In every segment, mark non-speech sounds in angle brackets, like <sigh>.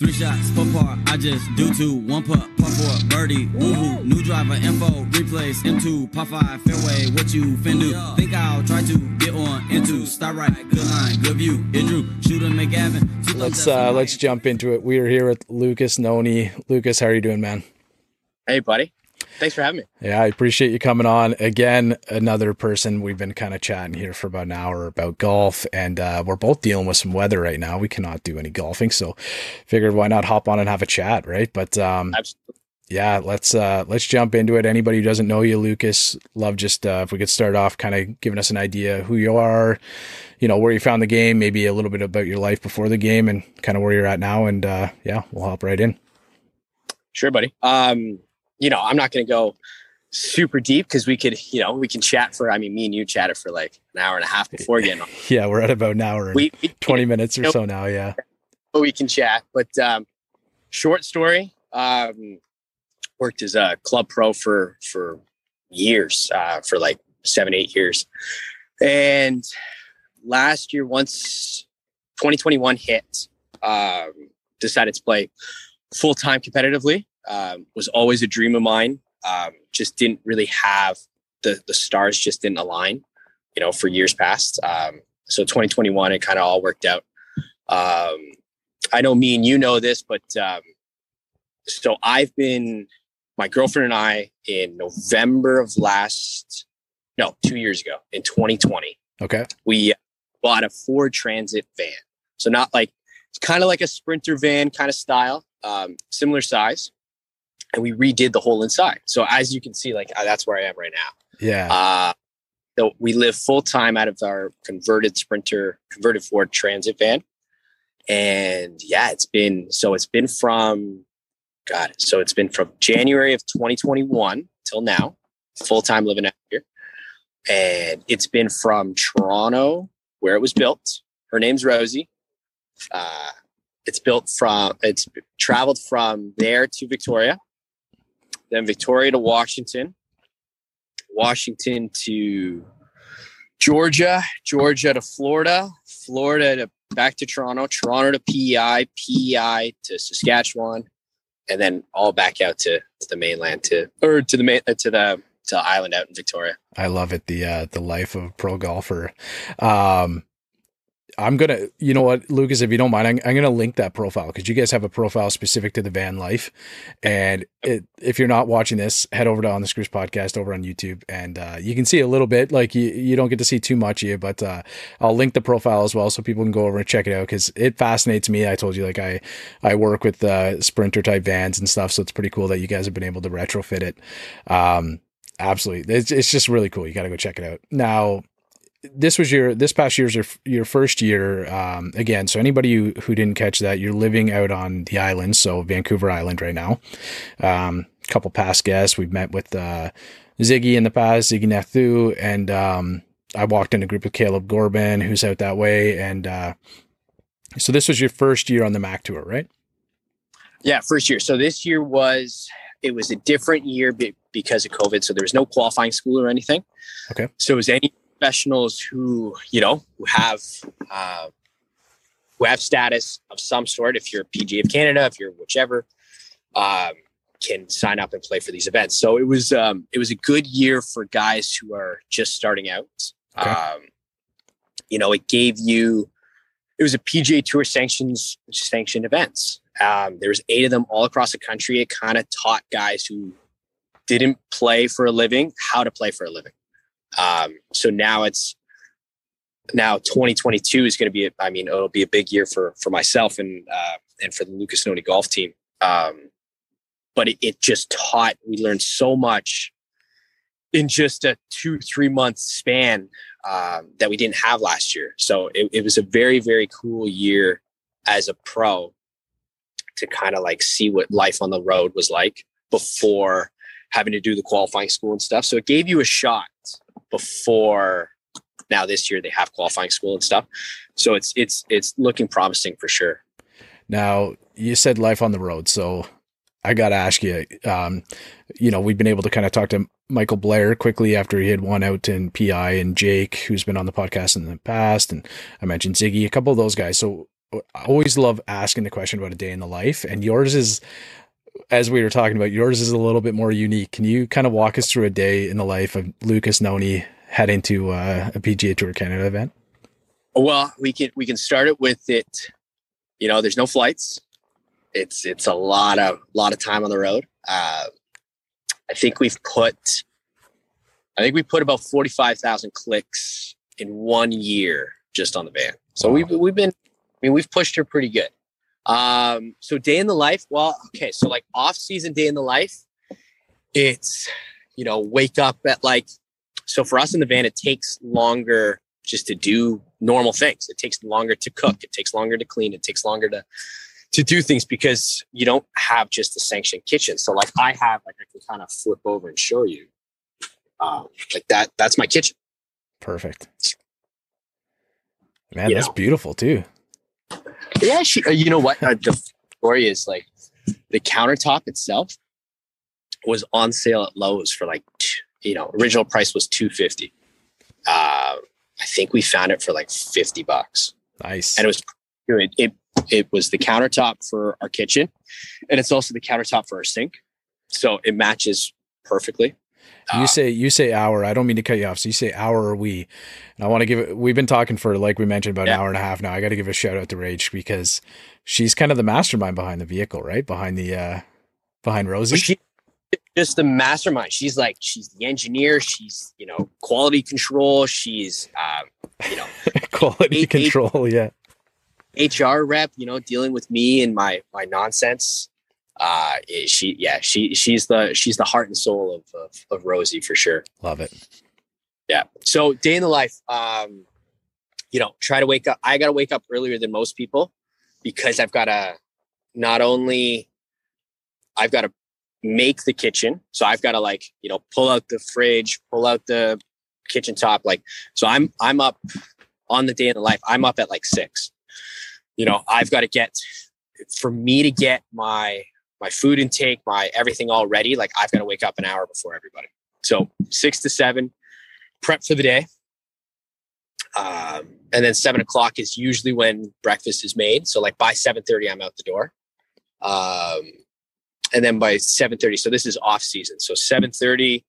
Three shots, four par, I just do two. One putt, par four, birdie, woohoo. New driver, info, replace, M2, par five, fairway, what you fin do? Think I'll try to get on into, start right, good line, good view. It drew, shooter, McGavin. Let's uh let's jump into it. We are here with Lucas Noni. Lucas, how are you doing, man? Hey, buddy. Thanks for having me. Yeah, I appreciate you coming on. Again, another person we've been kind of chatting here for about an hour about golf, and uh, we're both dealing with some weather right now. We cannot do any golfing, so figured why not hop on and have a chat, right? But um, Absolutely. yeah, let's uh, let's jump into it. Anybody who doesn't know you, Lucas, love just uh, if we could start off, kind of giving us an idea who you are, you know, where you found the game, maybe a little bit about your life before the game, and kind of where you're at now. And uh, yeah, we'll hop right in. Sure, buddy. Um, you know, I'm not going to go super deep because we could, you know, we can chat for, I mean, me and you chatted for like an hour and a half before <laughs> getting on. Yeah, we're at about an hour and We, we, 20 minutes or Nope. so now. Yeah. But we can chat. But um, short story, um, worked as a club pro for, for years, uh, for like seven, eight years. And last year, once 2021 hit, um, decided to play full time competitively. Um, was always a dream of mine. Um, just didn't really have the the stars just didn't align, you know, for years past. Um, so 2021, it kind of all worked out. Um, I know me and you know this, but um, so I've been my girlfriend and I in November of last no two years ago in 2020 Okay. we bought a Ford Transit van. So not like it's kind of like a Sprinter van kind of style, um, similar size, and we redid the whole inside. So as you can see, like uh, that's where I am right now. Yeah. Uh, so we live full time out of our converted Sprinter, converted Ford Transit van, and yeah, it's been so it's been from God, so it's been from January of 2021 till now, full time living out here, and it's been from Toronto where it was built. Her name's Rosie. Uh, it's built from it's traveled from there to Victoria, then Victoria to Washington, Washington to Georgia, Georgia to Florida, Florida to back to Toronto, Toronto to PEI, PEI to Saskatchewan, and then all back out to, to the mainland to or to the main to the to the island out in Victoria. I love it. The uh, the life of a pro golfer. Um, I'm gonna, you know what, Lucas, if you don't mind, I'm, I'm gonna link that profile because you guys have a profile specific to the van life. And it, if you're not watching this, head over to On the Screws podcast over on YouTube, and uh, you can see a little bit. Like you, you don't get to see too much here, but uh, I'll link the profile as well so people can go over and check it out because it fascinates me. I told you, like I, I work with uh, Sprinter type vans and stuff, so it's pretty cool that you guys have been able to retrofit it. Um, absolutely, it's, it's just really cool. You got to go check it out now this was your this past year's your your first year um, again. So anybody who, who didn't catch that, you're living out on the island, so Vancouver Island right now. Um, couple past guests we've met with uh, Ziggy in the past, Ziggy Nathu, and um, I walked in a group with Caleb Gorban, who's out that way, and uh, so this was your first year on the Mac tour, right? Yeah, first year. So this year was it was a different year because of COVID. So there was no qualifying school or anything. Okay. So it was any professionals who you know who have uh, who have status of some sort. If you're PGA of Canada, if you're whichever, um, can sign up and play for these events. So it was um, it was a good year for guys who are just starting out. Okay. Um, you know, it gave you it was a PGA Tour sanctions sanctioned events. Um, there was eight of them all across the country. It kind of taught guys who didn't play for a living how to play for a living. Um, so now it's now 2022 is going to be. I mean, it'll be a big year for for myself and uh, and for the Lucas Noni golf team. Um, but it, it just taught. We learned so much in just a two three month span um, that we didn't have last year. So it, it was a very very cool year as a pro to kind of like see what life on the road was like before having to do the qualifying school and stuff. So it gave you a shot before now this year they have qualifying school and stuff. So it's it's it's looking promising for sure. Now, you said life on the road, so I got to ask you. Um, you know, we've been able to kind of talk to Michael Blair quickly after he had won out in PI, and Jake, who's been on the podcast in the past, and I mentioned Ziggy, a couple of those guys. So, I always love asking the question about a day in the life, and yours is, as we were talking about, yours is a little bit more unique. Can you kind of walk us through a day in the life of Lucas Noni heading to uh, a PGA Tour Canada event? Well, we can we can start it with it. You know, there's no flights. It's it's a lot of lot of time on the road. Uh, I think we've put, I think we put about forty five thousand clicks in one year just on the van. So wow. we've we've been, I mean, we've pushed her pretty good. Um, so day in the life. Well, okay, so like off season day in the life, it's you know wake up at like. So for us in the van, it takes longer just to do normal things. It takes longer to cook. It takes longer to clean. It takes longer to to do things because you don't have just a sanctioned kitchen. So like I have, like I can kind of flip over and show you, um, like that. That's my kitchen. Perfect. Man, you that's know. beautiful too. Yeah, she. Uh, you know what? Uh, the story is like the countertop itself was on sale at Lowe's for like you know original price was two fifty. Uh, I think we found it for like fifty bucks. Nice, and it was it, it it was the countertop for our kitchen, and it's also the countertop for our sink. So it matches perfectly. You uh, say you say hour. I don't mean to cut you off. So you say hour or we. And I want to give it. We've been talking for like we mentioned about yeah. an hour and a half now. I got to give a shout out to Rach because she's kind of the mastermind behind the vehicle, right? Behind the uh behind Rosie. She, just the mastermind. She's like she's the engineer. She's you know quality control. She's um, you know <laughs> quality control. yeah. HR rep, you know, dealing with me and my my nonsense. Uh, she, yeah, she she's the she's the heart and soul of, of of Rosie for sure. Love it. Yeah. So day in the life, um, you know, try to wake up. I got to wake up earlier than most people because I've got to not only I've got to make the kitchen, so I've got to like you know pull out the fridge, pull out the kitchen top, like so. I'm I'm up on the day in the life. I'm up at like six you know, I've got to get for me to get my my food intake, my everything all ready. Like I've got to wake up an hour before everybody. So six to seven, prep for the day. Um, and then seven o'clock is usually when breakfast is made. So like by seven thirty, I'm out the door. Um, and then by seven thirty, so this is off season. So seven thirty,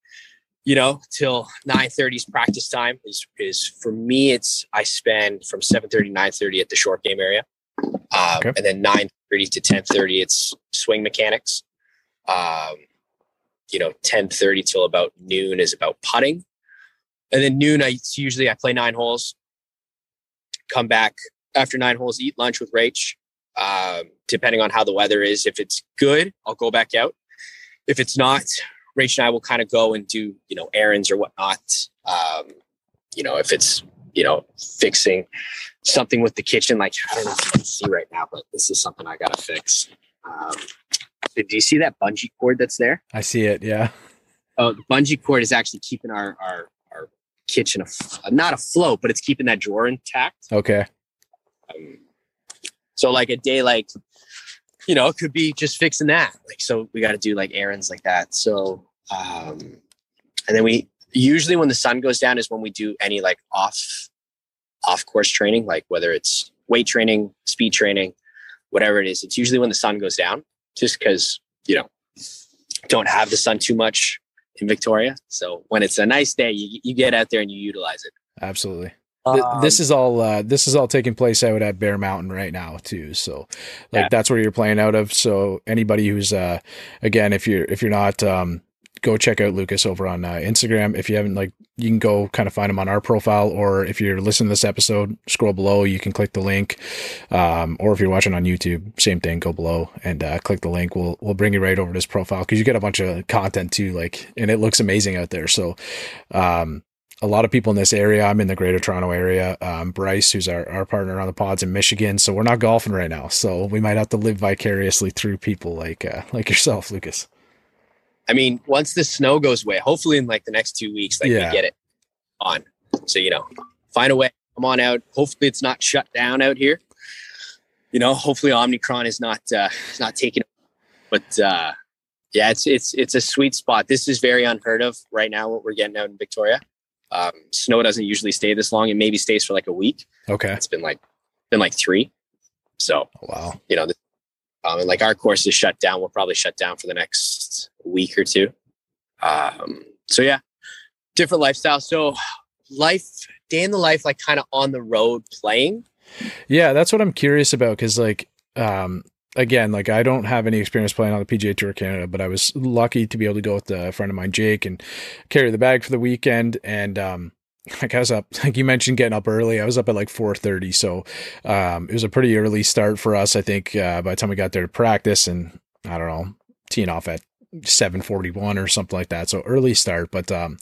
you know, till nine thirty is practice time. Is is for me? It's I spend from seven thirty nine thirty at the short game area. Um, okay. And then 9.30 to 10.30, it's swing mechanics. Um, you know, 10.30 till about noon is about putting. And then noon, I usually I play nine holes, come back after nine holes, eat lunch with Rach. Um, depending on how the weather is, if it's good, I'll go back out. If it's not, Rach and I will kind of go and do, you know, errands or whatnot. Um, you know, if it's, you know, fixing something with the kitchen. Like I don't know if you can see right now, but this is something I gotta fix. Um, do you see that bungee cord that's there? I see it. Yeah. Oh, the bungee cord is actually keeping our our our kitchen af- not afloat, but it's keeping that drawer intact. Okay. Um, so like a day like you know it could be just fixing that like so we got to do like errands like that so um and then we usually when the sun goes down is when we do any like off off course training, like whether it's weight training, speed training, whatever it is. It's usually when the sun goes down, just because, you know, don't have the sun too much in Victoria. So when it's a nice day, you, you get out there and you utilize it. Absolutely. Um, this is all uh, this is all taking place out at Bear Mountain right now too. So like yeah. that's where you're playing out of. So anybody who's uh, again, if you're if you're not um, go check out Lucas over on uh, Instagram. If you haven't, like, you can go kind of find him on our profile, or if you're listening to this episode, scroll below. You can click the link, um, or if you're watching on YouTube, same thing. Go below and uh, click the link. We'll we'll bring you right over to his profile because you get a bunch of content too. Like, and it looks amazing out there. So, um, a lot of people in this area. I'm in the Greater Toronto area. Um, Bryce, who's our, our partner on the pods in Michigan, so we're not golfing right now. So we might have to live vicariously through people like uh, like yourself, Lucas. I mean, once the snow goes away, hopefully in like the next two weeks, like yeah. we get it on. So, you know, find a way, come on out. Hopefully it's not shut down out here. You know, hopefully Omicron is not, uh, is not taking, but, uh, yeah, it's, it's, it's a sweet spot. This is very unheard of right now, what we're getting out in Victoria. Um, snow doesn't usually stay this long. It maybe stays for like a week. Okay. It's been like, been like three. So wow. you know, um, and like our course is shut down. We'll probably shut down for the next week or two. Um, so yeah, different lifestyle. So life, day in the life, like kind of on the road playing. Yeah, that's what I'm curious about because, like, um, again, like I don't have any experience playing on the PGA Tour Canada, but I was lucky to be able to go with a friend of mine, Jake, and carry the bag for the weekend. And um, like I was up, <laughs> like you mentioned, getting up early. I was up at like 4:30, so um, it was a pretty early start for us. I think uh, by the time we got there to practice, and I don't know, teeing off at 741 or something like that. So early start, but um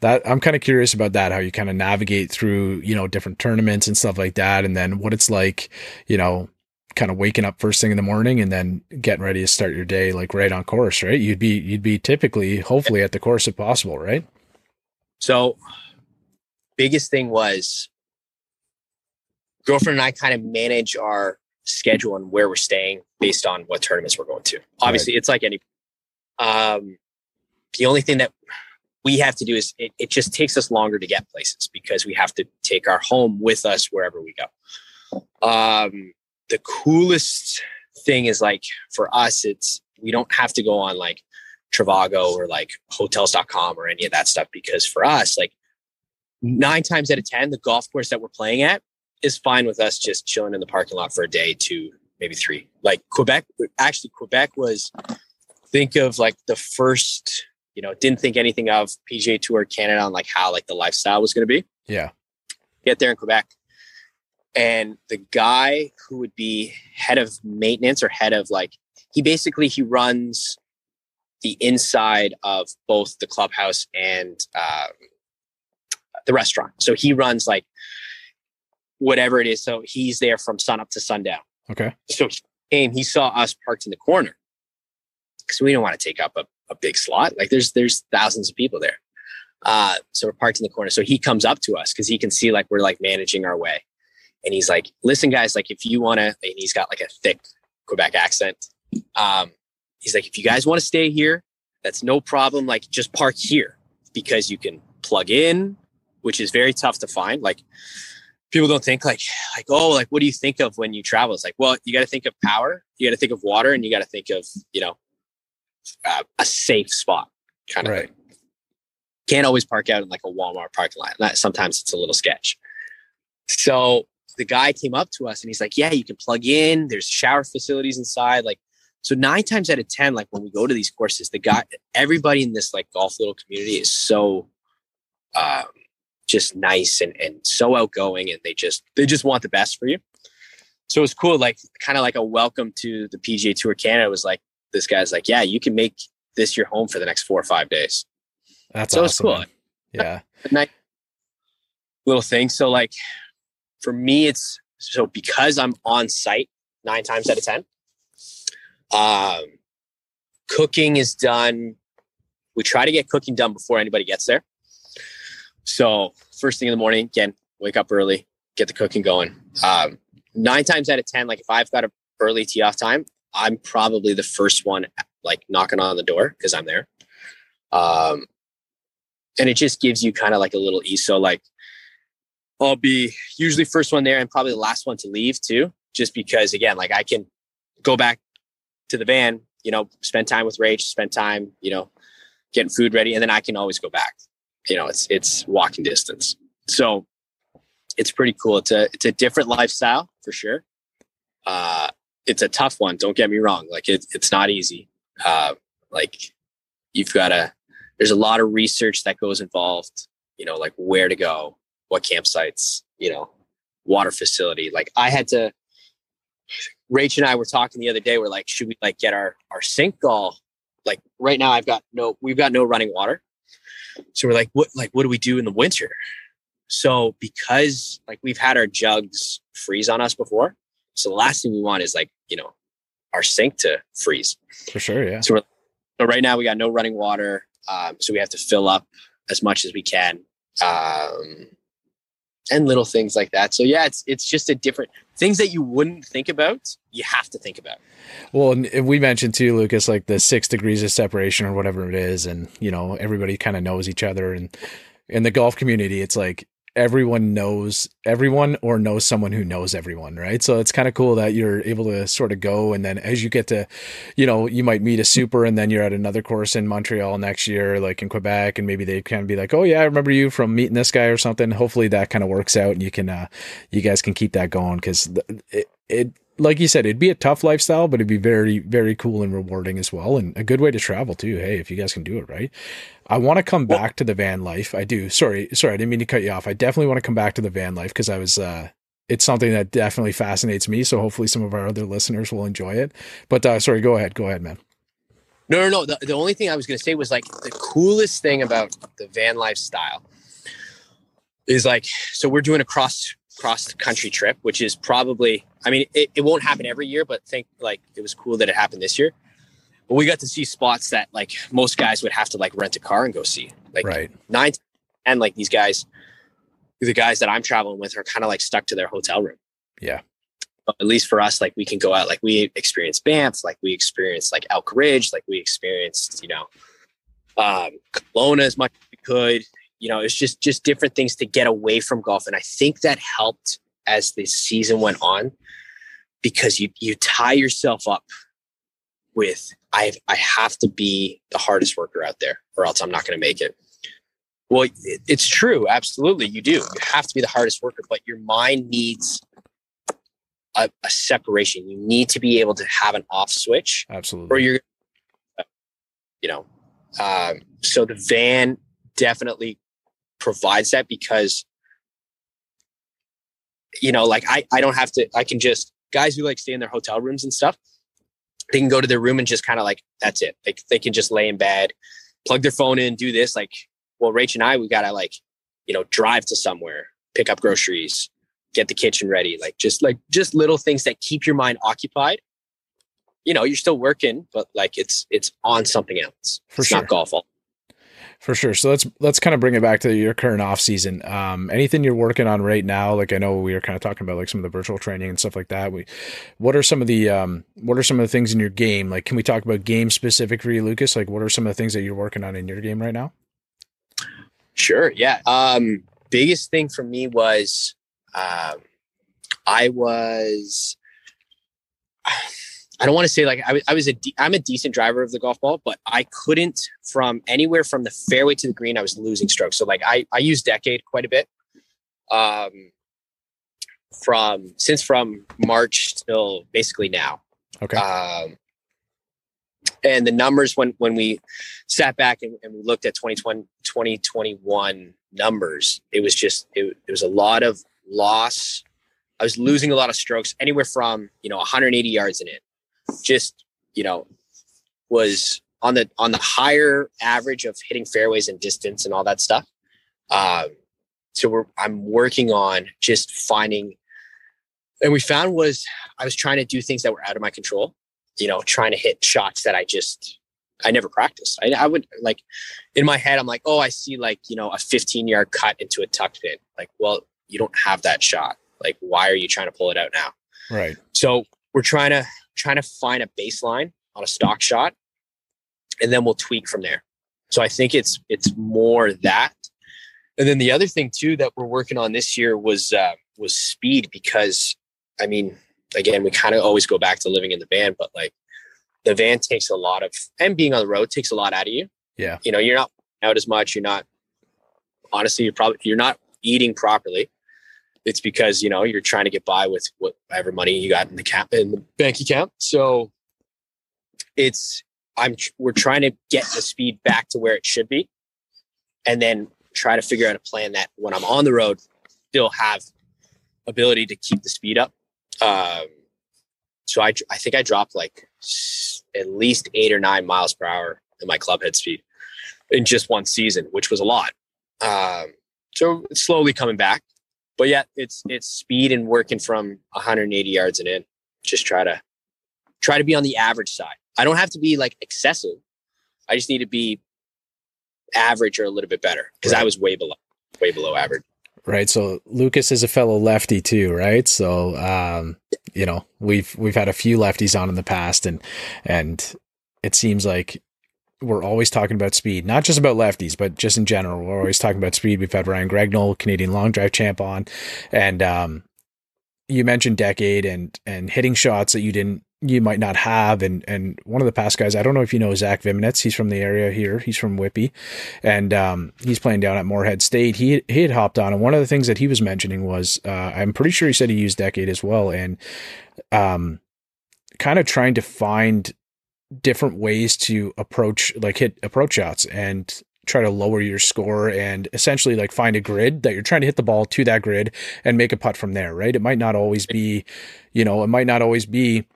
that I'm kind of curious about that, how you kind of navigate through, you know, different tournaments and stuff like that. And then what it's like, you know, kind of waking up first thing in the morning and then getting ready to start your day like right on course, right? You'd be you'd be typically hopefully at the course if possible, right? So biggest thing was girlfriend and I kind of manage our schedule and where we're staying based on what tournaments we're going to. Obviously, it's like any. Um, the only thing that we have to do is it, it just takes us longer to get places because we have to take our home with us wherever we go. Um, the coolest thing is like for us, it's we don't have to go on like Trivago or like hotels.com or any of that stuff because for us, like nine times out of 10, the golf course that we're playing at is fine with us just chilling in the parking lot for a day, two, maybe three. Like Quebec, actually, Quebec was think of like the first, you know, didn't think anything of PGA Tour Canada on like how like the lifestyle was going to be. Yeah. Get there in Quebec. And the guy who would be head of maintenance or head of like, he basically he runs the inside of both the clubhouse and um, the restaurant. So he runs like whatever it is. So he's there from sun up to sundown. Okay. So he came, he saw us parked in the corner because we don't want to take up a, a big slot. Like there's there's thousands of people there. Uh, so we're parked in the corner. So he comes up to us because he can see like we're like managing our way. And he's like, listen, guys, like if you want to, and he's got like a thick Quebec accent. Um, he's like, if you guys want to stay here, that's no problem. Like just park here because you can plug in, which is very tough to find. Like people don't think like like oh like what do you think of when you travel? It's like well you got to think of power, you got to think of water, and you got to think of you know uh, a safe spot kind of Right. thing. Can't always park out in like a Walmart parking lot. That- Sometimes it's a little sketch. So the guy came up to us and he's like, "Yeah, you can plug in. There's shower facilities inside. Like, so nine times out of ten, like when we go to these courses, the guy, everybody in this like golf little community is so, um, just nice and and so outgoing, and they just they just want the best for you. So it was cool, like kind of like a welcome to the PGA Tour Canada. It was like this guy's like, "Yeah, you can make this your home for the next four or five days." That's So it's awesome. cool. Yeah. nice little thing. So like for me, it's so because I'm on site nine times out of ten. Um, cooking is done. We try to get cooking done before anybody gets there. So first thing in the morning, again, wake up early, get the cooking going. Um, nine times out of ten, like if I've got a early tee off time, I'm probably the first one like knocking on the door because I'm there. Um, and it just gives you kind of like a little ease. So like I'll be usually first one there and probably the last one to leave too, just because again, like I can go back to the van, you know, spend time with Rach, spend time, you know, getting food ready, and then I can always go back. You know, it's it's walking distance. So it's pretty cool. It's a it's a different lifestyle for sure. Uh it's a tough one, don't get me wrong. Like it, it's not easy. Uh like you've got to there's a lot of research that goes involved you know like where to go what campsites you know water facility like i had to rach and i were talking the other day we're like should we like get our our sink all like right now i've got no we've got no running water so we're like what like what do we do in the winter so because like we've had our jugs freeze on us before so the last thing we want is like you know our sink to freeze For sure. Yeah. so, right now we got no running water. Um, so we have to fill up as much as we can. Um, and little things like that. So yeah, it's it's just a different things that you wouldn't think about, you have to think about. Well, and we mentioned too, Lucas, like the six degrees of separation or whatever it is, and you know everybody kind of knows each other, and in the golf community, it's like everyone knows everyone or knows someone who knows everyone, right? So it's kind of cool that you're able to sort of go and then as you get to, you know, you might meet a super and then you're at another course in Montreal next year, like in Quebec, and maybe they of be like, oh yeah, I remember you from meeting this guy or something. Hopefully that kind of works out and you can, uh, you guys can keep that going because it, it like you said, it'd be a tough lifestyle, but it'd be very, very cool and rewarding as well, and a good way to travel too. Hey, if you guys can do it right, I want to come well, back to the van life. I do. Sorry, sorry, I didn't mean to cut you off. I definitely want to come back to the van life because I was. uh it's something that definitely fascinates me. So hopefully, some of our other listeners will enjoy it. But uh, sorry, go ahead. Go ahead, man. No, no, no. The, the only thing I was going to say was like the coolest thing about the van lifestyle is like so we're doing a cross cross country trip, which is probably, I mean, it, it won't happen every year, but think like it was cool that it happened this year. But we got to see spots that like most guys would have to like rent a car and go see. Like right. nine and like these guys, the guys that I'm traveling with are kind of like stuck to their hotel room. Yeah. But at least for us, like we can go out, like we experienced Banff, like we experienced like Elk Ridge, like we experienced, you know, um, Kelowna as much as we could, you know, it's just just different things to get away from golf. And I think that helped as the season went on because you you tie yourself up with I I have to be the hardest worker out there or else I'm not going to make it. Well, it, it's true, absolutely. You do. You have to be the hardest worker, but your mind needs a, a separation. You need to be able to have an off switch, absolutely, or you're, you know. Um, so the van definitely provides that because you know like i i don't have to i can just guys who like stay in their hotel rooms and stuff they can go to their room and just kind of like that's it. Like they can just lay in bed plug their phone in do this like well rach and i we gotta like you know drive to somewhere pick up groceries get the kitchen ready like just like just little things that keep your mind occupied. You know you're still working but like it's it's on something else. For it's sure. not golf all for sure. So let's let's kind of bring it back to your current off season. Um, anything you're working on right now? Like I know we were kind of talking about like some of the virtual training and stuff like that. We, what are some of the um, what are some of the things in your game? Like, can we talk about game specific for you, Lucas? Like, what are some of the things that you're working on in your game right now? Sure. Yeah. Um, biggest thing for me was, um, I was. I don't want to say like I, I was a de- I'm a decent driver of the golf ball, but I couldn't from anywhere from the fairway to the green. I was losing strokes. So like I I use decade quite a bit. Um, from since from March till basically now. Okay. Um, and the numbers when when we sat back and, and we looked at 2020 2021 numbers, it was just it, it was a lot of loss. I was losing a lot of strokes, anywhere from you know 180 yards in it just you know was on the on the higher average of hitting fairways and distance and all that stuff. Um, so we're I'm working on just finding, and we found was I was trying to do things that were out of my control. You know, trying to hit shots that I just I never practiced. I, I would like in my head I'm like, oh, I see like you know a 15 yard cut into a tuck pin. Like, well, you don't have that shot. Like, why are you trying to pull it out now? Right. So we're trying to trying to find a baseline on a stock shot, and then we'll tweak from there. So I think it's it's more that. And then the other thing too that we're working on this year was uh, was speed because I mean again we kind of always go back to living in the van, but like the van takes a lot of and being on the road takes a lot out of you. Yeah, you know you're not out as much. You're not honestly you're probably you're not eating properly it's because you know you're trying to get by with whatever money you got in the cap in the bank account. So it's I'm we're trying to get the speed back to where it should be, and then try to figure out a plan that when I'm on the road, still have ability to keep the speed up. Um, so I I think I dropped like at least eight or nine miles per hour in my club head speed in just one season, which was a lot. Um, so it's slowly coming back but yeah, it's it's speed and working from 180 yards and in. Just try to try to be on the average side. I don't have to be like excessive. I just need to be average or a little bit better because right. I was way below way below average. Right. So Lucas is a fellow lefty too, right? So um, you know, we've we've had a few lefties on in the past and and it seems like we're always talking about speed, not just about lefties, but just in general. We're always talking about speed. We've had Ryan Gregnell, Canadian long drive champ on, and um, you mentioned decade and and hitting shots that you didn't you might not have. And and one of the past guys I don't know if you know Zach Viminets he's from the area here. He's from Whitby. And um, he's playing down at Moorhead State. He he had hopped on. And one of the things that he was mentioning was uh, I'm pretty sure he said he used decade as well. And um kind of trying to find different ways to approach like hit approach shots and try to lower your score and essentially like find a grid that you're trying to hit the ball to that grid and make a putt from there, right? It might not always be, you know, it might not always be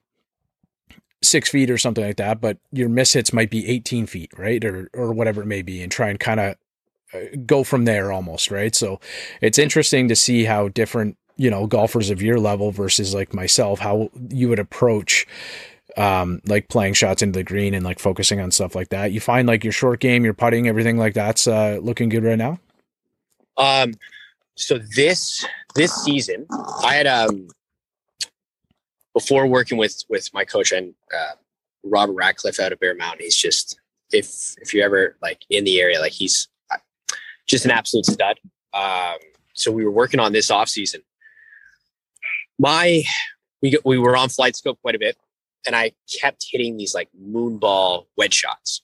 six feet or something like that, but your miss hits might be 18 feet, right? Or, or whatever it may be and try and kind of uh, go from there almost, right? So it's interesting to see how different, you know, golfers of your level versus like myself, how you would approach um, like playing shots into the green and like focusing on stuff like that. You find like your short game, your putting, everything like that's uh, looking good right now. Um, so this this season, I had um before working with with my coach and uh, Robert Ratcliffe out of Bear Mountain. He's just if if you're ever like in the area, like he's uh, just an absolute stud. Um, so we were working on this off season. My we we were on FlightScope quite a bit and I kept hitting these like moonball wedge shots.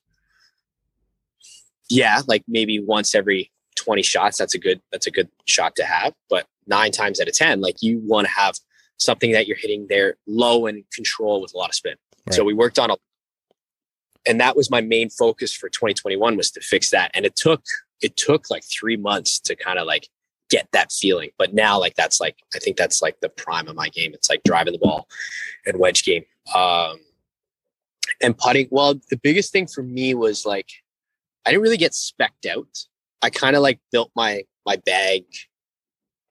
Yeah, like maybe once every 20 shots, that's a good that's a good shot to have. But nine times out of 10, like you want to have something that you're hitting there low and control with a lot of spin. Right. So we worked on a and that was my main focus for 2021 was to fix that. And it took it took like three months to kind of like get that feeling. But now like that's like I think that's like the prime of my game. It's like driving the ball and wedge game. Um, and putting, well, the biggest thing for me was like, I didn't really get specked out. I kind of like built my, my bag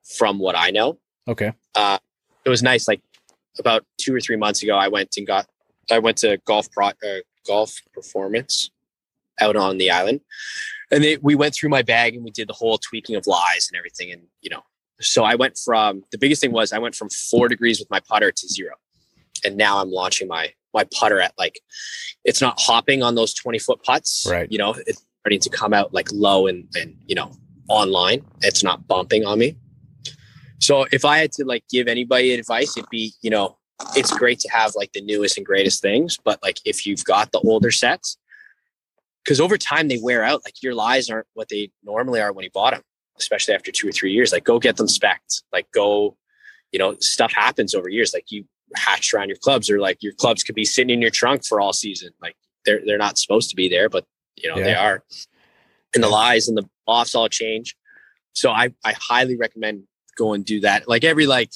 from what I know. Okay. Uh, it was nice. Like about two or three months ago, I went and got, I went to golf pro, uh, golf performance out on the island and they, we went through my bag and we did the whole tweaking of lies and everything. And, you know, so I went from, the biggest thing was I went from four degrees with my putter to zero and now I'm launching my my putter at like it's not hopping on those 20 foot putts. Right. You know, it's starting to come out like low and and you know online. It's not bumping on me. So if I had to like give anybody advice, it'd be, you know, it's great to have like the newest and greatest things, but like if you've got the older sets, because over time they wear out. Like your lies aren't what they normally are when you bought them, especially after two or three years. Like go get them specced. Like go, you know, stuff happens over years. Like you hatched around your clubs or like your clubs could be sitting in your trunk for all season. Like they're they're not supposed to be there, but you know yeah. they are. And the lies and the lofts all change. So I I highly recommend go and do that. Like every like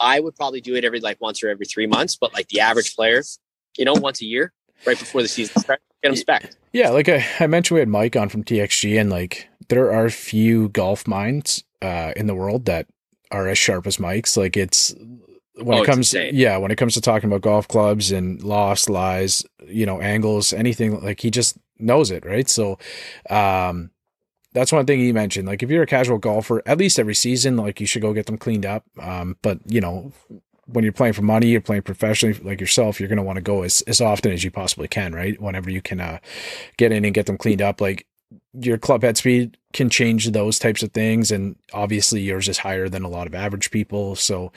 I would probably do it every like once or every three months, but like the average player, you know, once a year, right before the season starts, get them spec. Yeah, like I, I mentioned, we had Mike on from TXG, and like there are few golf minds uh, in the world that are as sharp as Mike's. Like it's when oh, it comes yeah when it comes to talking about golf clubs and lost lies you know angles anything like he just knows it right so um that's one thing he mentioned like if you're a casual golfer at least every season like you should go get them cleaned up um but you know when you're playing for money you're playing professionally like yourself you're going to want to go as, as often as you possibly can right? Whenever you can uh, get in and get them cleaned up like your club head speed can change those types of things and obviously yours is higher than a lot of average people so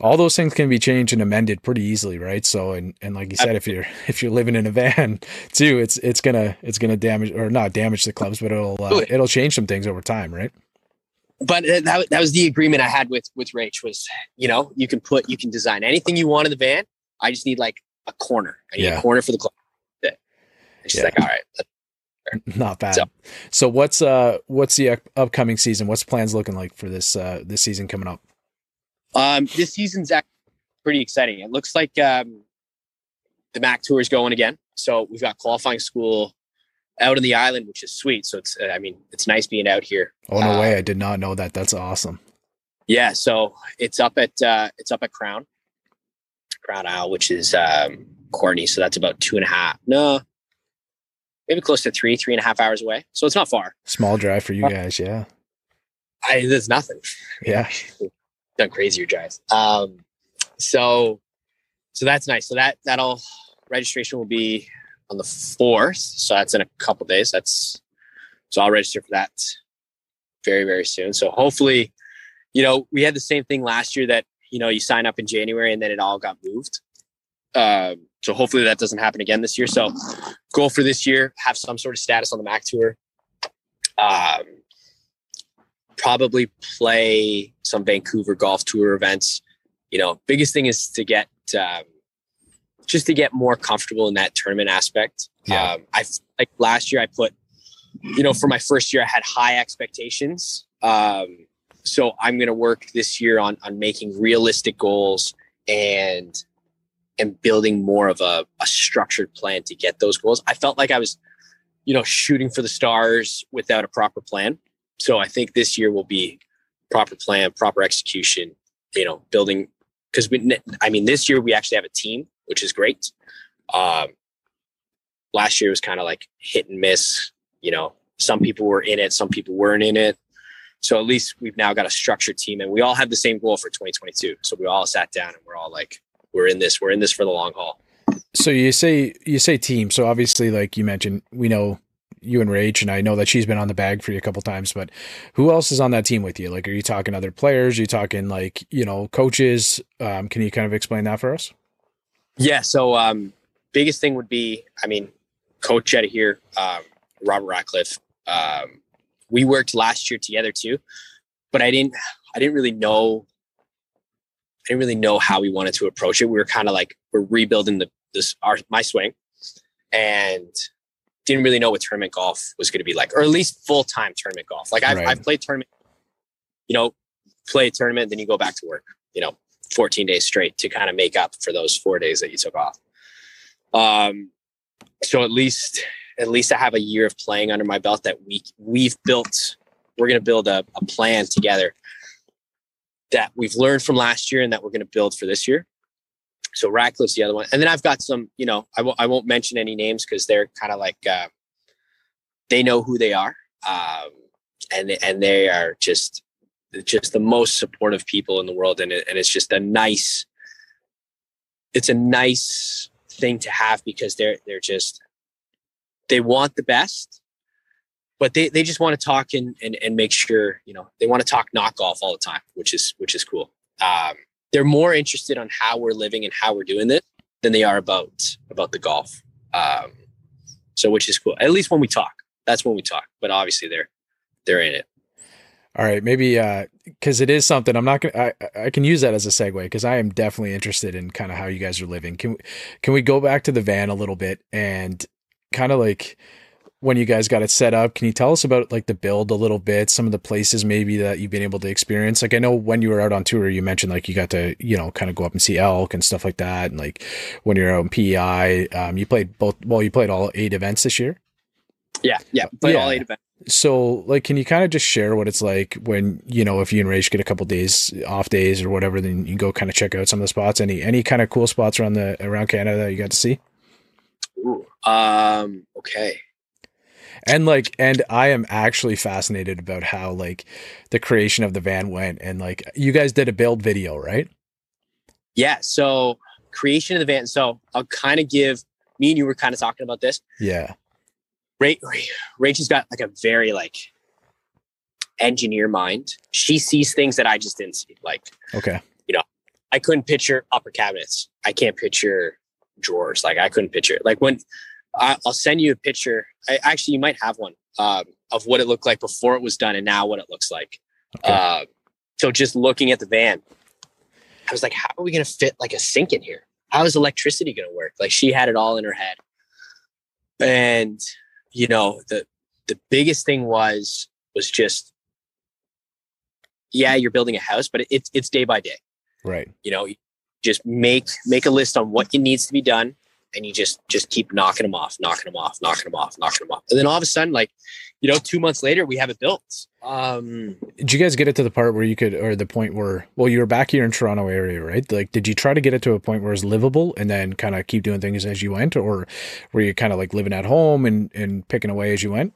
all those things can be changed and amended pretty easily right? So and and like you said if you're if you're living in a van <laughs> too it's it's gonna it's gonna damage or not damage the clubs but it'll uh, it'll change some things over time right but that, that was the agreement i had with with rach was you know you can put you can design anything you want in the van i just need like a corner i need yeah. a corner for the club she's yeah. like all right <laughs> Not bad. So, so, what's uh what's the upcoming season? What's plans looking like for this uh this season coming up? Um, this season's actually pretty exciting. It looks like um the Mac Tour is going again. So we've got qualifying school out on the island, which is sweet. So it's I mean it's nice being out here. Oh no uh, way! I did not know that. That's awesome. Yeah, so it's up at uh it's up at Crown, Crown Isle, which is um Courtenay. So that's about two and a half. No, maybe close to three, three and a half hours away. So it's not far. Small drive for you guys, yeah. I there's nothing. Yeah. <laughs> Done crazier drives. Um so so that's nice. So that that'll registration will be on the fourth, so that's in a couple days. That's so I'll register for that very very soon. So hopefully, you know, we had the same thing last year that you know you sign up in January and then it all got moved. Um, so hopefully that doesn't happen again this year. So goal for this year: have some sort of status on the Mac Tour. Um, probably play some Vancouver Golf Tour events. You know, biggest thing is to get um, just to get more comfortable in that tournament aspect. Yeah. Um, I like last year I put, you know, for my first year I had high expectations. Um, so I'm going to work this year on on making realistic goals and and building more of a, a structured plan to get those goals. I felt like I was, you know, shooting for the stars without a proper plan. So I think this year will be proper plan, proper execution. You know, building because we. I mean, this year we actually have a team, which is great. Um, last year was kind of like hit and miss. You know, some people were in it, some people weren't in it. So at least we've now got a structured team, and we all have the same goal for 2022. So we all sat down and we're all like, we're in this. We're in this for the long haul. So you say you say team. So obviously, like you mentioned, we know you and Rach, and I know that she's been on the bag for you a couple times. But who else is on that team with you? Like, are you talking other players? Are you talking like you know coaches? Um, can you kind of explain that for us? Yeah. So um, biggest thing would be, I mean, coach out of here, um, Robert Ratcliffe. Um, we worked last year together too, but I didn't. I didn't really know. I didn't really know how we wanted to approach it. We were kind of like we're rebuilding the this our my swing, and didn't really know what tournament golf was going to be like, or at least full time tournament golf. Like I've, Right. I've played tournament, you know, play a tournament, then you go back to work. You know, 14 days straight to kind of make up for those four days that you took off. Um, so at least at least I have a year of playing under my belt that we we've built. We're going to build a, a plan together that we've learned from last year and that we're going to build for this year. So Ratcliffe's the other one, and then I've got some. You know, I won't won't mention any names because they're kind of like uh, they know who they are, um, and and they are just just the most supportive people in the world, and it, and it's just a nice. It's a nice thing to have because they're they're just they want the best but they, they just want to talk and, and and make sure you know they want to talk knock golf all the time which is which is cool. Um, they're more interested on how we're living and how we're doing this than they are about about the golf. Um, so which is cool. At least when we talk. That's when we talk but obviously they're they're in it All right, maybe because it is something I'm not gonna. I, I can use that as a segue because I am definitely interested in kind of how you guys are living. Can can we go back to the van a little bit and kind of like when you guys got it set up? Can you tell us about like the build a little bit? Some of the places maybe that you've been able to experience. Like I know when you were out on tour, you mentioned like you got to you know kind of go up and see elk and stuff like that. And like when you're out in PEI, um, you played both. Well, you played all eight events this year. yeah yeah but Yeah. all eight events So, like, can you kind of just share what it's like when you know if you and Rach get a couple days off days or whatever, then you go kind of check out some of the spots. Any any kind of cool spots around the around Canada that you got to see? Ooh. um okay And like, and I am actually fascinated about how like the creation of the van went. And like, you guys did a build video, right? yeah so creation of the van so i'll kind of give me and you were kind of talking about this Yeah. Ra- Ra- Rachel's got like a very like engineer mind. She sees things that I just didn't see. Like Okay. You know, I couldn't picture upper cabinets. I can't picture drawers. Like I couldn't picture it. like when I, I'll send you a picture. I, actually, you might have one um, of what it looked like before it was done and now what it looks like. Okay. Uh, so just looking at the van, I was like, how are we going to fit like a sink in here? How is electricity going to work? Like she had it all in her head. And you know, the the biggest thing was was just yeah, you're building a house, but it's it's day by day. Right. You know, just make make a list on what needs to be done and you just just keep knocking them off, knocking them off, knocking them off, knocking them off. And then all of a sudden like, you know, 2 months later we have it built. Um Did you guys get it to the part where you could, or the point where, well, you were back here in Toronto area, right? Like, did you try to get it to a point where it's livable and then kind of keep doing things as you went, or were you kind of like living at home and and picking away as you went?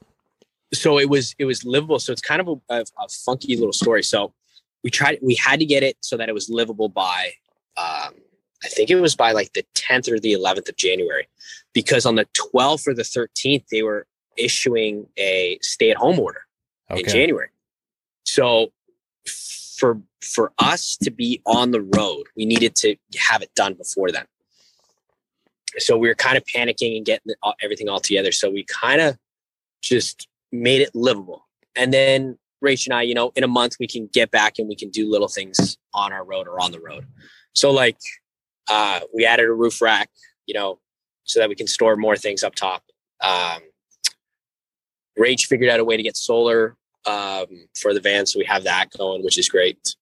so it was it was livable. So it's kind of a, a, a funky little story. So we tried we had to get it so that it was livable by um I think it was by like the 10th or the 11th of January, because on the 12th or the 13th, they were issuing a stay at home order Okay. in January. So for for us to be on the road, we needed to have it done before then. So we were kind of panicking and getting everything all together. So we kind of just made it livable. And then Rach and I, you know, in a month we can get back and we can do little things on our road or on the road. So like uh we added a roof rack, you know, so that we can store more things up top. Um Rach figured out a way to get solar um, for the van, so we have that going, which is great.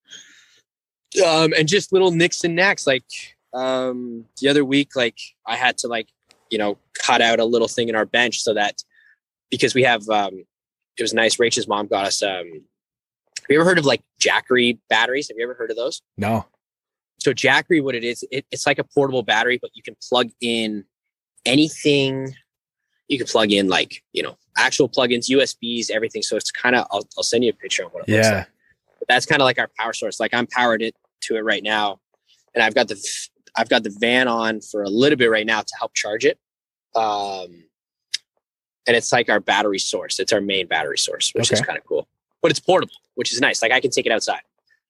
Um, and just little nicks and knacks. Like um, the other week, like I had to like you know cut out a little thing in our bench so that because we have um, it was nice. Rach's mom got us. Um, have you ever heard of like Jackery batteries? Have you ever heard of those? No. So Jackery, what it is, it, it's like a portable battery, but you can plug in anything. You can plug in like you know actual plugins, USBs, everything. So it's kind of I'll, I'll send you a picture of what it looks Yeah. like. But that's kind of like our power source. Like I'm powered it to it right now, and I've got the I've got the van on for a little bit right now to help charge it. Um, and it's like our battery source. It's our main battery source, which is kind of cool. But it's portable, which is nice. Like I can take it outside,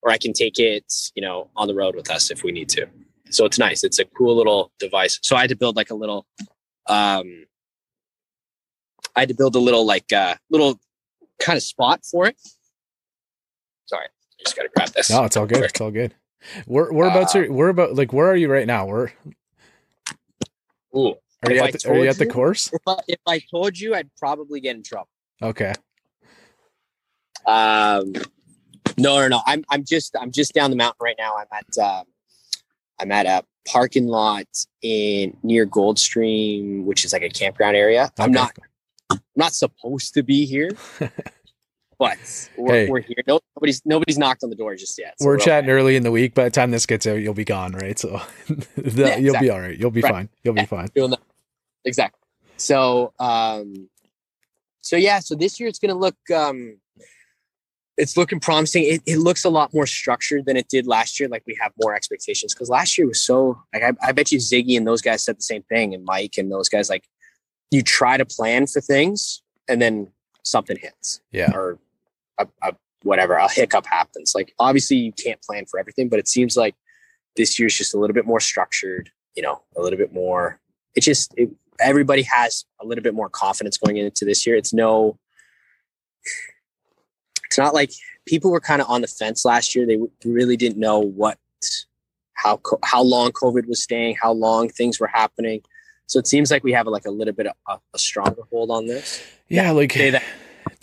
or I can take it, you know, on the road with us if we need to. So it's nice. It's a cool little device. So I had to build like a little, um, I had to build a little like uh, little kind of spot for it. Sorry, I just gotta grab this. No, it's all good. It's all good. Where whereabouts Uh, are where about like where are you right now? Where Ooh. are you at the, are you at the you- course? If I, if I told you, I'd probably get in trouble. Okay. Um, no, no, no. I'm I'm just I'm just down the mountain right now. I'm at um, I'm at a parking lot in near Goldstream, which is like a campground area. I'm not I'm not supposed to be here, <laughs> but we're, Hey. we're here. No, nobody's nobody's knocked on the door just yet. so We're okay. chatting early in the week. By the time this gets out, you'll be gone, right? So <laughs> the- Yeah, you'll be all right. You'll be Right. fine. You'll be Yeah. fine. Doing that. Exactly. So, um, so yeah, so this year it's going to look, um, it's looking promising. It, it looks a lot more structured than it did last year. Like we have more expectations because last year was so like, I, I bet you Ziggy and those guys said the same thing and Mike and those guys, like you try to plan for things and then something hits Yeah. or a, a whatever, a hiccup happens. Like obviously you can't plan for everything, but it seems like this year's just a little bit more structured, you know, a little bit more. It just it, everybody has a little bit more confidence going into this year. It's no, it's not like people were kind of on the fence last year. They really didn't know what, how how long COVID was staying, how long things were happening. So it seems like we have like a little bit of a, a stronger hold on this. Yeah, like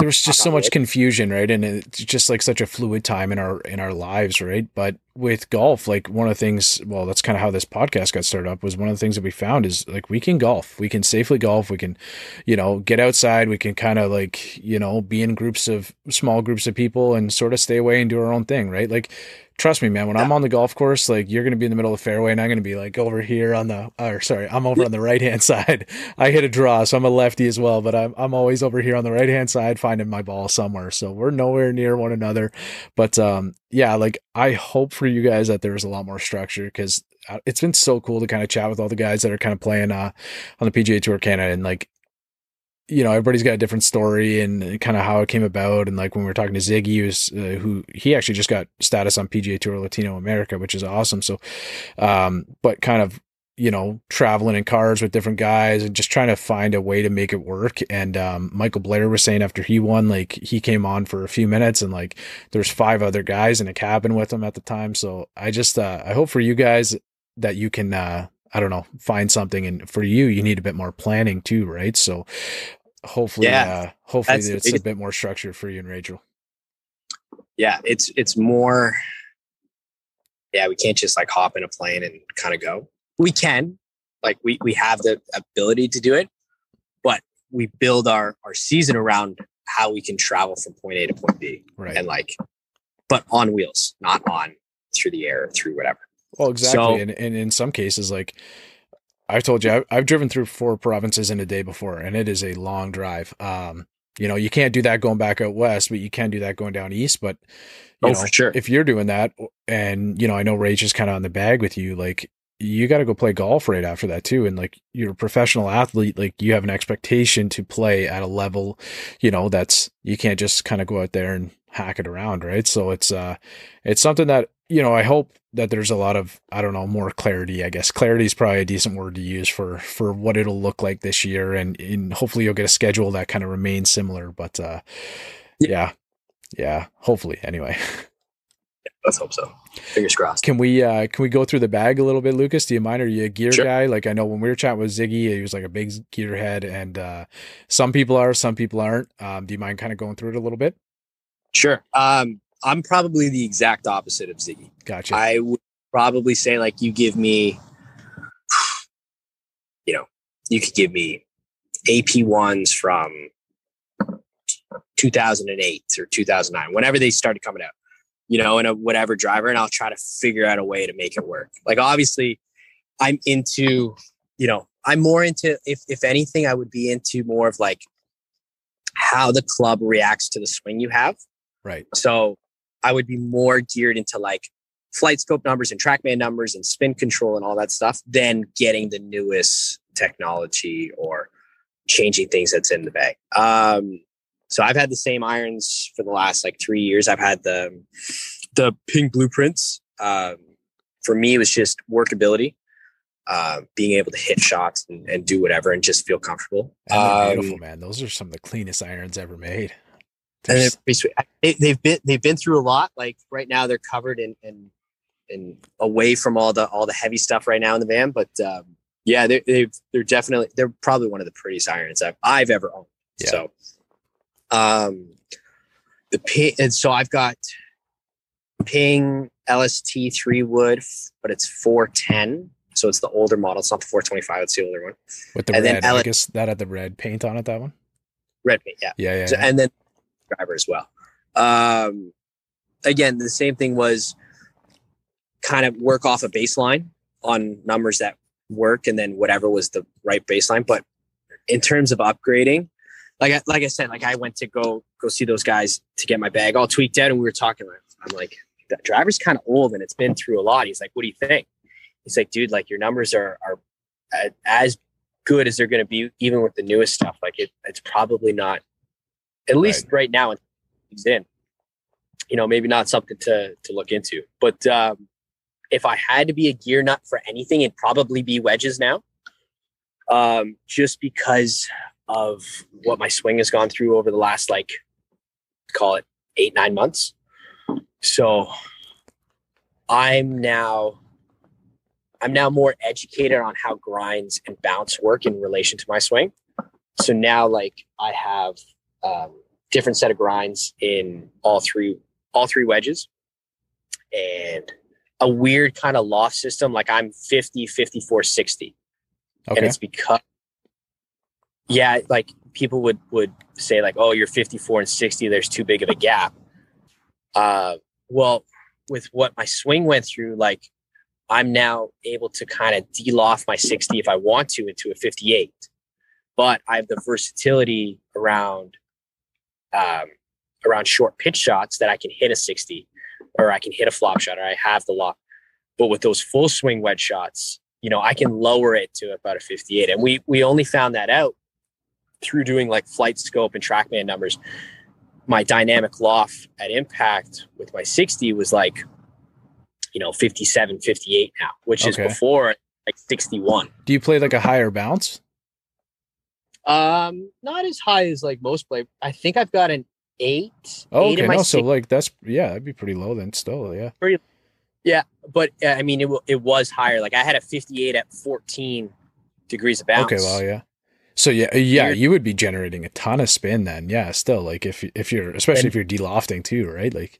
Say that. there was just so much wood. confusion, right? And it's just like such a fluid time in our in our lives, right? But with golf, like one of the things, well, that's kind of how this podcast got started up. Was one of the things that we found is like we can golf, we can safely golf, we can, you know, get outside, we can kind of like you know be in groups of small groups of people and sort of stay away and do our own thing, right? Like trust me, man, when I'm on the golf course, like you're going to be in the middle of the fairway and I'm going to be like over here on the, or sorry, I'm over on the right hand <laughs> side. I hit a draw, so I'm a lefty as well, but I'm, I'm always over here on the right hand side finding my ball somewhere. So we're nowhere near one another. But um, yeah, like I hope for you guys that there's a lot more structure because it's been so cool to kind of chat with all the guys that are kind of playing uh, on the PGA Tour Canada and like you know everybody's got a different story and kind of how it came about. And like when we were talking to Ziggy was, uh, who he actually just got status on PGA Tour Latino America which is awesome. So um but kind of you know traveling in cars with different guys and just trying to find a way to make it work. And um Michael Blair was saying after he won like he came on for a few minutes and like there's five other guys in a cabin with him at the time. So I just uh I hope for you guys that you can uh I don't know, find something. And for you, you need a bit more planning too, right? So hopefully, Yeah, uh, hopefully it's a bit more structured for you and Rachel. Yeah, it's it's more. Yeah, we can't just like hop in a plane and kind of go. We can, like we we have the ability to do it, but we build our our season around how we can travel from point A to point B, Right. and like, but on wheels, not on through the air, through whatever. Well, exactly. so- and, and in some cases, like I've told you, I've, I've driven through four provinces in a day before, and it is a long drive. Um, you know, you can't do that going back out west, but you can do that going down east. But you Oh, know, for sure. if you're doing that, and you know, I know Rach is kind of on the bag with you, like you got to go play golf right after that too. And like you're a professional athlete, like you have an expectation to play at a level, you know, that's you can't just kind of go out there and hack it around, right? So it's uh it's something that, you know, I hope that there's a lot of I don't know, more clarity, I guess. Clarity is probably a decent word to use for for what it'll look like this year and, and hopefully you'll get a schedule that kind of remains similar, but uh yeah. Yeah, hopefully anyway. <laughs> Let's hope so. Fingers crossed. Can we uh can we go through the bag a little bit, Lucas? Do you mind? Are you a gear Sure. guy? Like I know when we were chatting with Ziggy, he was like a big gearhead, and uh some people are, some people aren't. Um, do you mind kind of going through it a little bit? Sure. Um, I'm probably the exact opposite of Ziggy. Gotcha. I would probably say like you give me, <sighs> you know, you could give me AP ones from 2008 or 2009, whenever they started coming out, you know, in a whatever driver, and I'll try to figure out a way to make it work. Like obviously, I'm into, you know, I'm more into if if anything, I would be into more of like how the club reacts to the swing you have. right. So I would be more geared into like FlightScope numbers and TrackMan numbers and spin control and all that stuff than getting the newest technology or changing things that's in the bag. Um, so I've had the same irons for the last like three years. I've had the the Ping blueprints. Um, for me, it was just workability, uh, being able to hit shots and, and do whatever and just feel comfortable. Um, beautiful, man. Those are some of the cleanest irons ever made. And They're they're s- pretty sweet. They, they've been they've been through a lot. Like right now, they're covered in and and away from all the all the heavy stuff right now in the van. But um, yeah, they're they've, they're definitely they're probably one of the prettiest irons I've I've ever owned. Yeah. So, um, the ping and so I've got Ping LST three wood, but it's four ten. So it's the older model. It's not the four twenty five. It's the older one. with the and red. I Alex- guess that had the red paint on it. That one. Red paint. Yeah. Yeah, yeah. So- yeah. and then driver as well. Um, again, the same thing was kind of work off a baseline on numbers that work, and then whatever was the right baseline. But in terms of upgrading, like I, like I said, like I went to go go see those guys to get my bag all tweaked out, and we were talking. I'm like, that driver's kind of old, and it's been through a lot. He's like, what do you think? He's like, dude, like your numbers are are as good as they're going to be, even with the newest stuff. Like it, it's probably not, at least right, now, he's in. You know, maybe not something to to look into. But um, if I had to be a gear nut for anything, it'd probably be wedges now. Um, just because of what my swing has gone through over the last like call it eight nine months. So I'm now I'm now more educated on how grinds and bounce work in relation to my swing. So now like I have um, different set of grinds in all three all three wedges. And a weird kind of loft system like I'm 50 54 60 and it's because yeah like people would would say like oh you're 54 and 60 there's too big of a gap. Uh well with what my swing went through like i'm now able to kind of de-loft my 60 if i want to into a 58 but i have the versatility around um around short pitch shots that i can hit a 60 or i can hit a flop shot or i have the lock but with those full swing wedge shots you know, I can lower it to about a 58. And we we only found that out through doing like FlightScope and TrackMan numbers. My dynamic loft at impact with my 60 was like, you know, 57, 58 now, which Okay. is before like 61. Do you play like a higher bounce? Um, not as high as like most play. I think I've got an eight. Oh, eight okay. No, so like that's yeah, that'd be pretty low then. Still, yeah. Pretty. Yeah, but uh, I mean, it, wa- it was higher. Like I had a 58 at 14 degrees of bounce. Okay, well, yeah. So yeah, uh, yeah, Weird. you would be generating a ton of spin then. Yeah, still like if if you're especially And- if you're delofting too, right? Like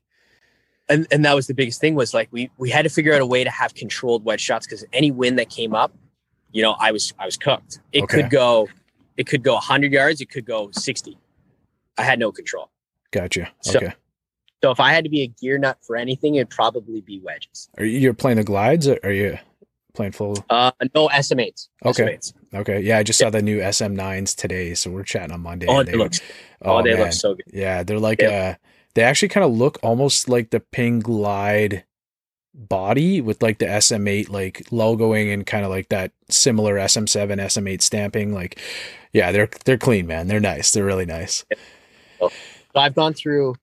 and and that was the biggest thing was like we we had to figure out a way to have controlled wedge shots because any wind that came up, you know, I was I was cooked. It Okay. could go, it could go 100 yards, it could go 60. I had no control. gotcha. So- okay. So if I had to be a gear nut for anything, it'd probably be wedges. Are you you're playing the glides or are you playing full Uh, no SM8s. Okay. SM8s. Okay. Yeah, I just saw the new SM9s today, so we're chatting on Monday. Oh, they look. Oh, oh, they man. look so good. Yeah, they're like uh they actually kind of look almost like the Ping Glide body with like the SM8 like logoing and kind of like that similar SM7 SM8 stamping like yeah they're they're clean man. They're nice. They're really nice. So I've gone through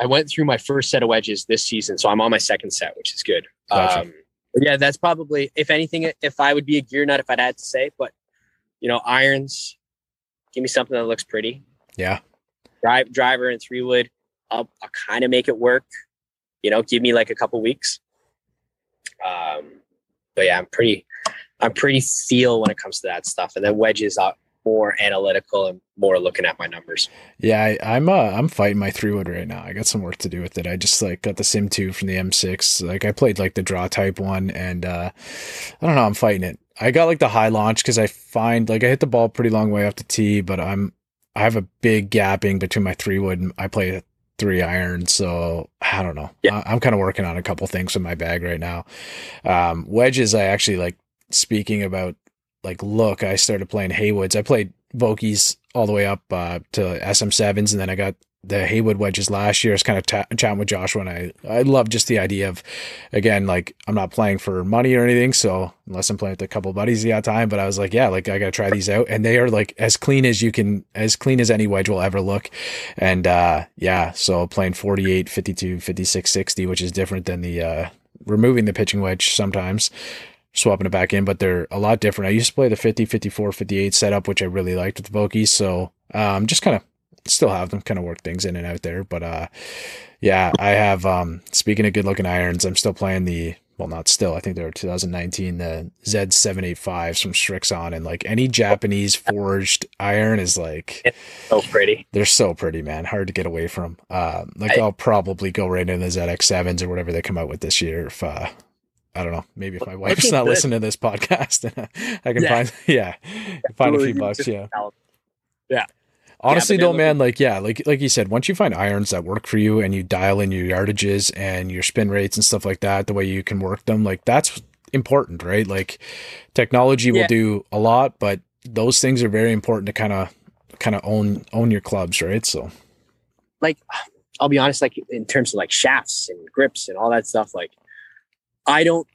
I went through my first set of wedges this season so I'm on my second set which is good. Gotcha. um, yeah that's probably if anything if I would be a gear nut if I'd had to say but you know irons give me something that looks pretty. Yeah. Drive driver and three wood I'll, I'll kind of make it work you know, give me like a couple weeks. Um, but yeah, I'm pretty, I'm pretty feel when it comes to that stuff. And then wedges are more analytical and more looking at my numbers. Yeah, I, am uh, I'm fighting my three wood right now. I got some work to do with it. I just like got the Sim two from the M6. Like I played like the draw type one, and uh, I don't know. I'm fighting it. I got like the high launch because I find like I hit the ball pretty long way off the tee, but I'm I have a big gapping between my three wood. And I play three iron. So I don't know. Yeah. I, am kind of working on a couple things in my bag right now. Um, wedges, I actually like speaking about like look, I started playing Haywoods. I played Vokeys all the way up uh, to SM7s, and then I got the Haywood wedges last year. I was kind of ta- chatting with Joshua, and I I love just the idea of, again, like I'm not playing for money or anything, so unless I'm playing with a couple buddies the time, but I was like, yeah, like I got to try these out, and they are like as clean as you can, as clean as any wedge will ever look, and uh, yeah, so playing 48, 52, 56, 60, which is different than the uh, removing the pitching wedge sometimes swapping it back in, but they're a lot different. I used to play the 50, 54, 58 setup, which I really liked with the Vokeys. So um, just kind of still have them kind of work things in and out there. But uh, yeah, I have. Um, speaking of good looking irons, I'm still playing the well, not still. I think they were 2019 the Z785s from Srixon and like any Japanese forged iron is like it's so pretty. They're so pretty, man. Hard to get away from. Uh, like I, will probably go right into the ZX7s or whatever they come out with this year. If uh, I don't know, maybe if my wife's not good. listening to this <laughs> podcast, <laughs> I can yeah. find yeah, find a few bucks. Yeah, yeah. Honestly, yeah, though, man, like yeah, like like you said, once you find irons that work for you and you dial in your yardages and your spin rates and stuff like that, the way you can work them, like that's important, right? Like technology yeah. will do a lot, but those things are very important to kind of kind of own own your clubs, right? So, like, I'll be honest, like in terms of like shafts and grips and all that stuff, like I don't.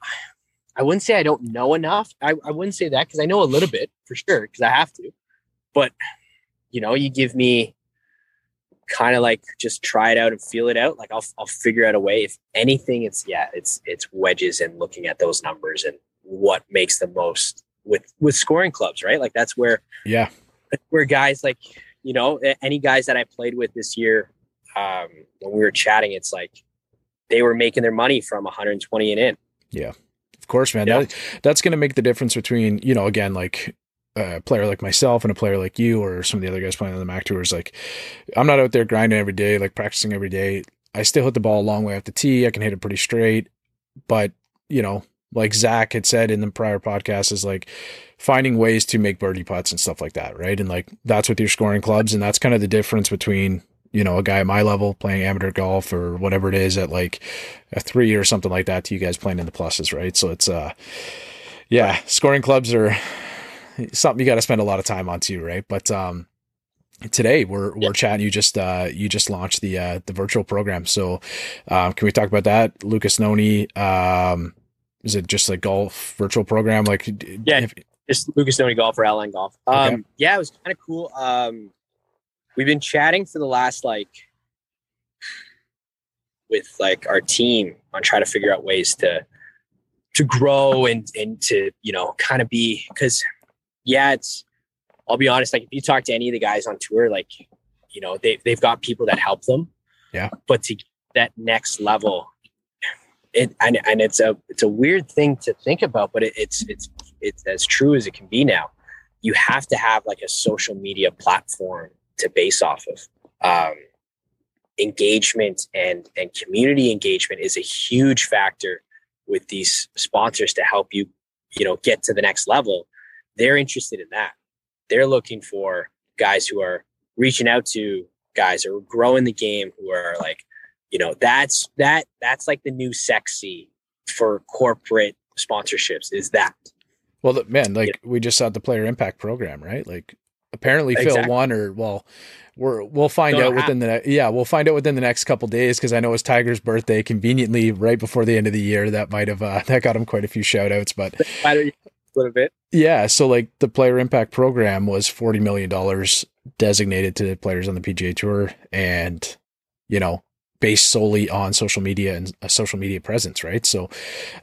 I wouldn't say I don't know enough. I, I wouldn't say that because I know a little bit for sure because I have to. But you know, you give me kind of like just try it out and feel it out. Like I'll I'll figure out a way. If anything, it's yeah, it's it's wedges and looking at those numbers and what makes the most with with scoring clubs, right? Like that's where yeah, where guys like you know any guys that I played with this year um, when we were chatting, it's like they were making their money from 120 and in. Yeah. Of course, man. Yeah. That, that's going to make the difference between, you know, again, like a player like myself and a player like you or some of the other guys playing on the Mac tours, like I'm not out there grinding every day, like practicing every day. I still hit the ball a long way off the tee. I can hit it pretty straight, but you know, like Zach had said in the prior podcast, is like finding ways to make birdie putts and stuff like that, right? And like that's with your scoring clubs, and that's kind of the difference between you know a guy at my level playing amateur golf or whatever it is at like a three or something like that to you guys playing in the pluses, right? So it's uh, yeah, scoring clubs are something you got to spend a lot of time on too, right? But um, today we're we're chatting. You just uh, you just launched the uh, the virtual program. So um, can we talk about that, Lucas Nonni? Um, is it just like golf virtual program? Like yeah, if, just Lucas Nonni Golf or Outline Golf. Um, okay. yeah, it was kind of cool. Um, we've been chatting for the last like with like our team on trying to figure out ways to to grow and and to you know kind of be because yeah, it's, I'll be honest, like if you talk to any of the guys on tour, like, you know, they, they've got people that help them. Yeah. But to that next level, it, and, and it's a, it's a weird thing to think about, but it, it's, it's, it's as true as it can be now. You have to have like a social media platform to base off of. Um, engagement and and community engagement is a huge factor with these sponsors to help you you know get to the next level they're interested in that. They're looking for guys who are reaching out to guys who are growing the game who are like, you know, that's that that's like the new sexy for corporate sponsorships is that. Well, man, like we just saw the player impact program, right? Like apparently Phil Exactly. won, or well, we're we'll find Don't out have- within the yeah we'll find out within the next couple days because I know it's Tiger's birthday conveniently right before the end of the year. That might have uh, <laughs> that got him quite a few shout outs, but I don't- a little bit. yeah, so like the player impact program was forty million dollars designated to players on the PGA Tour, and you know based solely on social media and a social media presence, right? So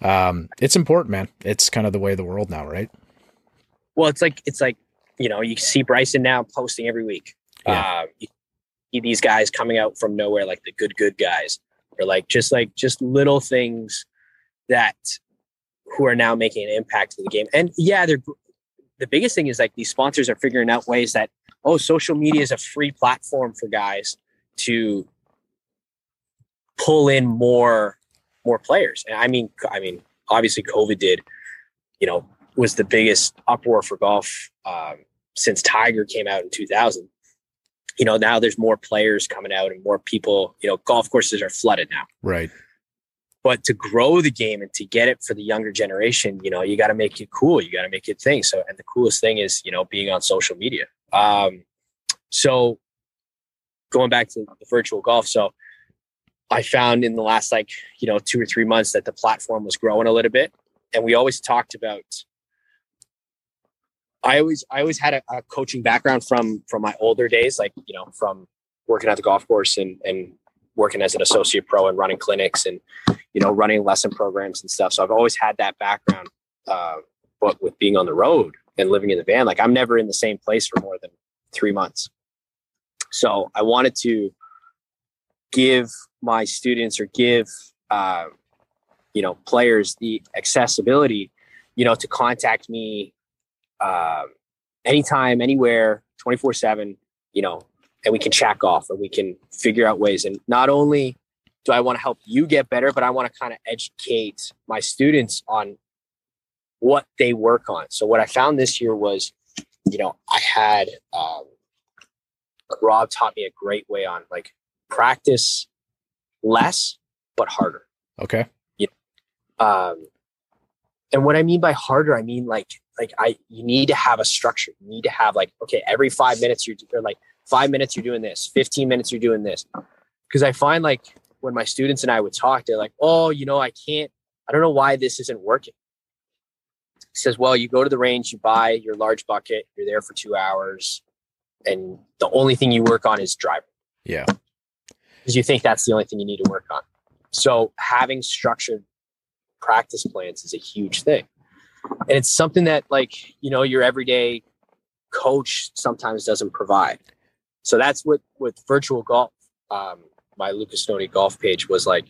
um, it's important, man. It's kind of the way of the world now, right? Well, it's like it's like you know you see Bryson now posting every week. Yeah. Um, you see these guys coming out from nowhere, like the good good guys, or like just like just little things that who are now making an impact to the game. And yeah, they're the biggest thing is like these sponsors are figuring out ways that oh, social media is a free platform for guys to pull in more more players. And I mean, I mean, obviously, COVID did, you know, was the biggest uproar for golf um, since Tiger came out in 2000. You know, now there's more players coming out and more people. You know, golf courses are flooded now. Right. But to grow the game and to get it for the younger generation, you know, you got to make it cool. You got to make it thing. So, and the coolest thing is, you know, being on social media. Um, so, going back to the virtual golf, so I found in the last like you know two or three months that the platform was growing a little bit, and we always talked about. I always I always had a, a coaching background from from my older days, like you know from working at the golf course and and working as an associate pro and running clinics and you know running lesson programs and stuff. So I've always had that background, uh, but with being on the road and living in the van, like I'm never in the same place for more than three months. So I wanted to give my students or give uh, you know players the accessibility you know to contact me um, anytime anywhere 24 7 you know and we can check off or we can figure out ways. And not only do i want to help you get better but i want to kind of educate my students on what they work on. So what i found this year was you know i had um, rob taught me a great way on like practice less but harder. Okay. um and what i mean by harder i mean like like i you need to have a structure. You need to have like okay every five minutes you're or like five minutes you're doing this 15 minutes you're doing this because i find like when my students and i would talk they're like oh you know i can't i don't know why this isn't working he says well you go to the range you buy your large bucket you're there for two hours and the only thing you work on is driving Yeah. because you think that's the only thing you need to work on. So having structured practice plans is a huge thing. And it's something that like, you know, your everyday coach sometimes doesn't provide. So that's what with virtual golf, um, my Lucas Stoney golf page was like,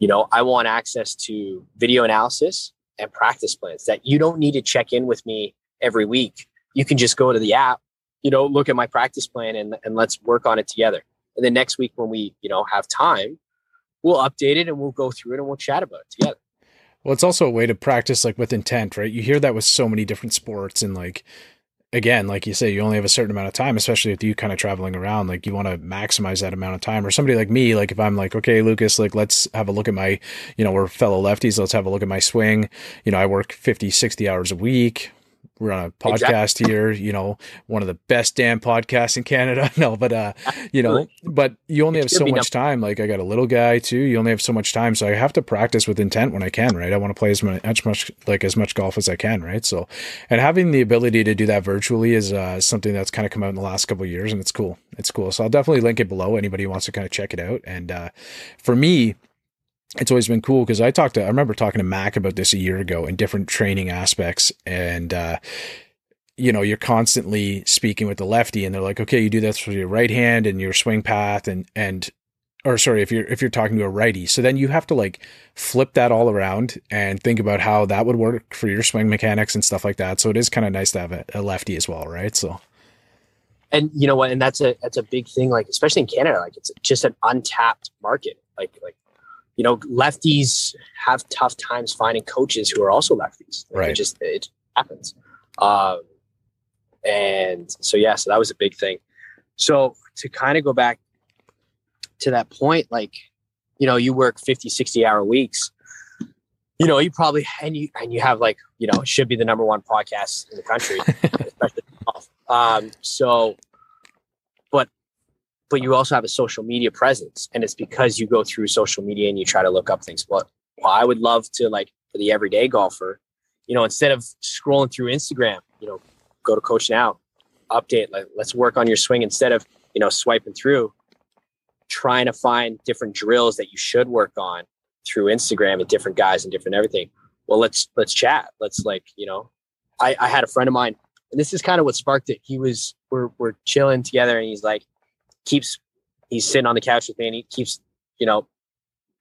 you know, I want access to video analysis and practice plans that you don't need to check in with me every week. You can just go to the app, you know, look at my practice plan and, and let's work on it together. And then next week when we, you know, have time, we'll update it and we'll go through it and we'll chat about it together. Well, it's also a way to practice like with intent, right? You hear that with so many different sports and like again, like you say, you only have a certain amount of time, especially with you kind of traveling around. Like you want to maximize that amount of time. Or somebody like me, like if I'm like, okay, Lucas, like let's have a look at my, you know, we're fellow lefties, let's have a look at my swing. You know, I work 50, 60 hours a week. We're on a podcast here, you know, one of the best damn podcasts in Canada. <laughs> no, but uh, you know, but you only It have so much time. Like I got a little guy too. You only have so much time, so I have to practice with intent when I can. Right? I want to play as much, as much like as much golf as I can. Right? So, and having the ability to do that virtually is uh, something that's kind of come out in the last couple of years, and it's cool. It's cool. So I'll definitely link it below. Anybody who wants to kind of check it out. And uh, for me, it's always been cool because I talked to I remember talking to Mac about this a year ago in different training aspects and uh you know you're constantly speaking with the lefty and they're like okay you do this with your right hand and your swing path and and or sorry if you're if you're talking to a righty so then you have to like flip that all around and think about how that would work for your swing mechanics and stuff like that so it is kind of nice to have a, a lefty as well right so And you know what? And that's a that's a big thing, like especially in Canada, like it's just an untapped market. Like like you know, lefties have tough times finding coaches who are also lefties. Like, Right. It just it happens. Um and so yeah, so that was a big thing. So to kind of go back to that point, like, you know, you work 50, 60 hour weeks. You know, you probably and you and you have like, you know, should be the number one podcast in the country, <laughs> especially. Um, so, but you also have a social media presence, and it's because you go through social media and you try to look up things. Well, well I would love to like for the everyday golfer, you know, instead of scrolling through Instagram, you know, go to Coach Now, update. Like, let's work on your swing instead of you know swiping through, trying to find different drills that you should work on through Instagram and different guys and different everything. Well, let's let's chat. Let's like you know, I I had a friend of mine, and this is kind of what sparked it. He was we're we're chilling together, and he's like keeps he's sitting on the couch with me, and he keeps you know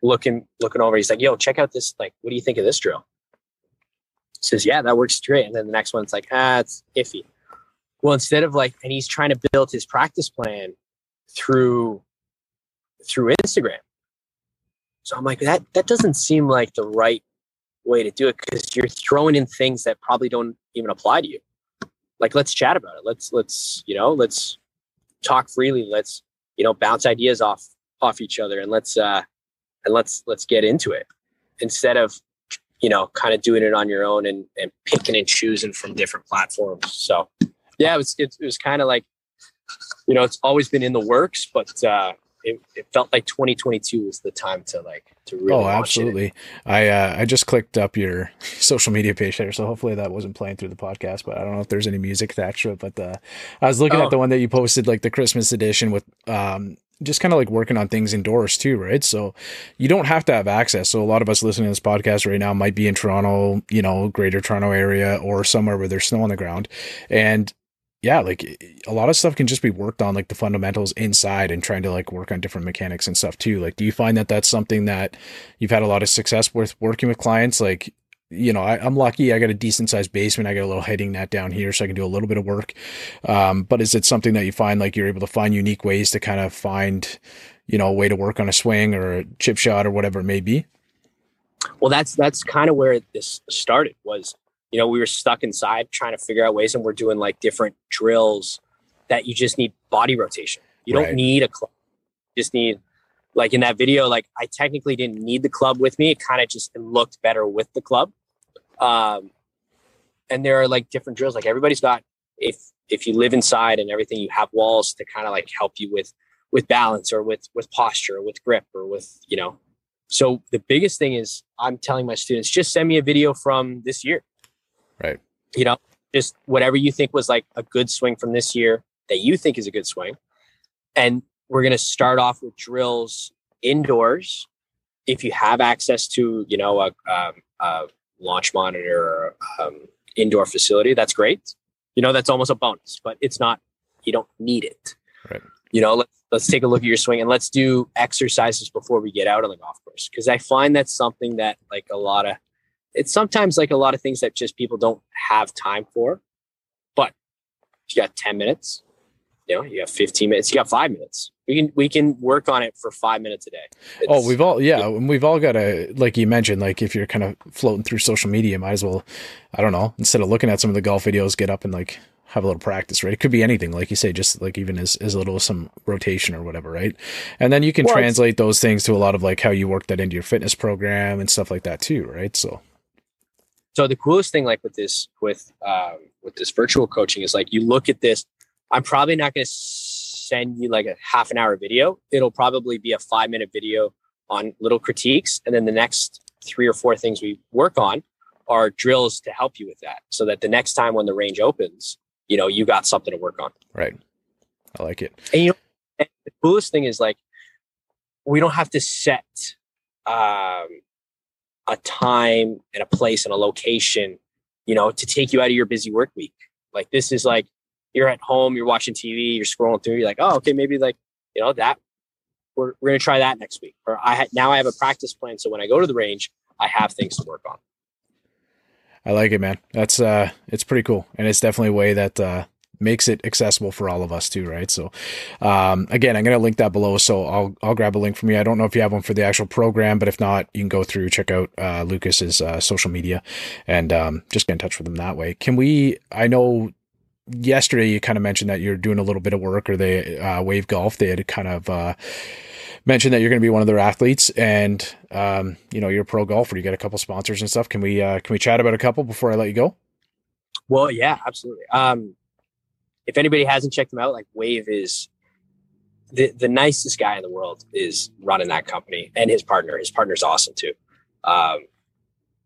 looking looking over. He's like, "Yo, check out this. Like, what do you think of this drill?" Says, "Yeah, that works great." And then the next one's like, "Ah, it's iffy." Well, instead of like, and he's trying to build his practice plan through through Instagram. So I'm like, that that doesn't seem like the right way to do it because you're throwing in things that probably don't even apply to you. Like, let's chat about it. Let's let's you know let's talk freely. Let's you know bounce ideas off off each other and let's uh and let's let's get into it instead of you know kind of doing it on your own and and picking and choosing from different platforms. So yeah, it was it, it was kind of like you know it's always been in the works, but uh it, it felt like 2022 was the time to like to really oh absolutely i uh, i just clicked up your <laughs> social media page there so hopefully that wasn't playing through the podcast but i don't know if there's any music attached to it but uh, i was looking oh. at the one that you posted like the christmas edition with um just kind of like working on things indoors too, right? So you don't have to have access. So a lot of us listening to this podcast right now might be in Toronto, you know, greater Toronto area or somewhere where there's snow on the ground. And yeah, like a lot of stuff can just be worked on, like the fundamentals inside and trying to like work on different mechanics and stuff too. Like, do you find that that's something that you've had a lot of success with working with clients? Like, you know, I, am lucky. I got a decent sized basement. I got a little heading net down here, so I can do a little bit of work. Um, but is it something that you find like you're able to find unique ways to kind of find, you know, a way to work on a swing or a chip shot or whatever it may be? Well, that's that's kind of where this started. Was you know, we were stuck inside trying to figure out ways and we're doing like different drills that you just need body rotation. You right. don't need a club. You just need like in that video, like I technically didn't need the club with me. It kind of just looked better with the club. Um, and there are like different drills. Like everybody's got if if you live inside and everything, you have walls to kind of like help you with with balance or with with posture or with grip or with you know. So the biggest thing is I'm telling my students just send me a video from this year. Right. You know, just whatever you think was like a good swing from this year that you think is a good swing. And we're going to start off with drills indoors. If you have access to, you know, a, um, a launch monitor or um, indoor facility, that's great. You know, that's almost a bonus, but it's not, you don't need it. Right. You know, let's, let's take a look at your swing and let's do exercises before we get out on the golf course. Cause I find that's something that like a lot of it's sometimes like a lot of things that just people don't have time for. But you got 10 minutes, you know, you got 15 minutes, you got five minutes. We can we can work on it for five minutes a day. Oh, it's, oh, we've all yeah, and we've all got to like you mentioned, like if you're kind of floating through social media, might as well, I don't know, instead of looking at some of the golf videos, get up and like have a little practice, right? It could be anything, like you say, just like even as, as little as some rotation or whatever, right? And then you can well, translate those things to a lot of like how you work that into your fitness program and stuff like that too, right? So so the coolest thing, like with this, with um, with this virtual coaching, is like you look at this. I'm probably not going to send you like a half an hour video. It'll probably be a five minute video on little critiques, and then the next three or four things we work on are drills to help you with that, so that the next time when the range opens, you know you got something to work on. Right. I like it. And you know, the coolest thing is like we don't have to set um, a time and a place and a location, you know, to take you out of your busy work week. Like this is like you're at home, you're watching TV, you're scrolling through, you're like, oh, okay, maybe like, you know, that we're, we're gonna try that next week. Or I ha- now I have a practice plan. So when I go to the range, I have things to work on. I like it, man. That's uh it's pretty cool. And it's definitely a way that uh makes it accessible for all of us too, right? So, um, again, I'm going to link that below. So I'll, I'll grab a link from you. I don't know if you have one for the actual program, but if not, you can go through, check out, uh, Lucas's, uh, social media and, um, just get in touch with them that way. Can we, I know yesterday you kind of mentioned that you're doing a little bit of work or they, uh, wave golf. They had kind of, uh, mentioned that you're going to be one of their athletes and, um, you know, you're a pro golfer. You got a couple sponsors and stuff. Can we, uh, can we chat about a couple before I let you go? Well, yeah, absolutely. Um, if anybody hasn't checked them out, like Wave is the the nicest guy in the world is running that company and his partner. His partner's awesome too. Um,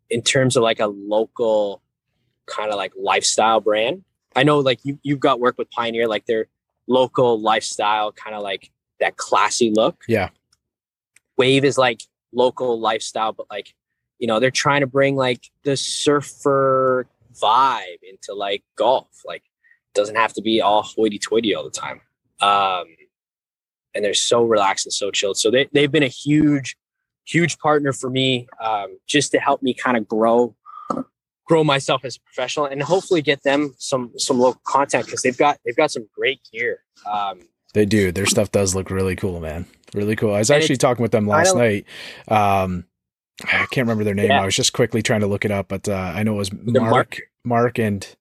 in terms of like a local kind of like lifestyle brand, I know like you you've got work with Pioneer, like their local lifestyle, kind of like that classy look. Yeah. Wave is like local lifestyle, but like you know they're trying to bring like the surfer vibe into like golf. Like doesn't have to be all hoity-toity all the time. Um, and they're so relaxed and so chilled. So they they've been a huge, huge partner for me, um, just to help me kind of grow, grow myself as a professional, and hopefully get them some some local content because they've got they've got some great gear. Um, They do. Their stuff does look really cool, man. Really cool. I was actually talking with them last night. Um, I can't remember their name. Yeah. I was just quickly trying to look it up, but uh, I know it was Mark, Mark Mark, and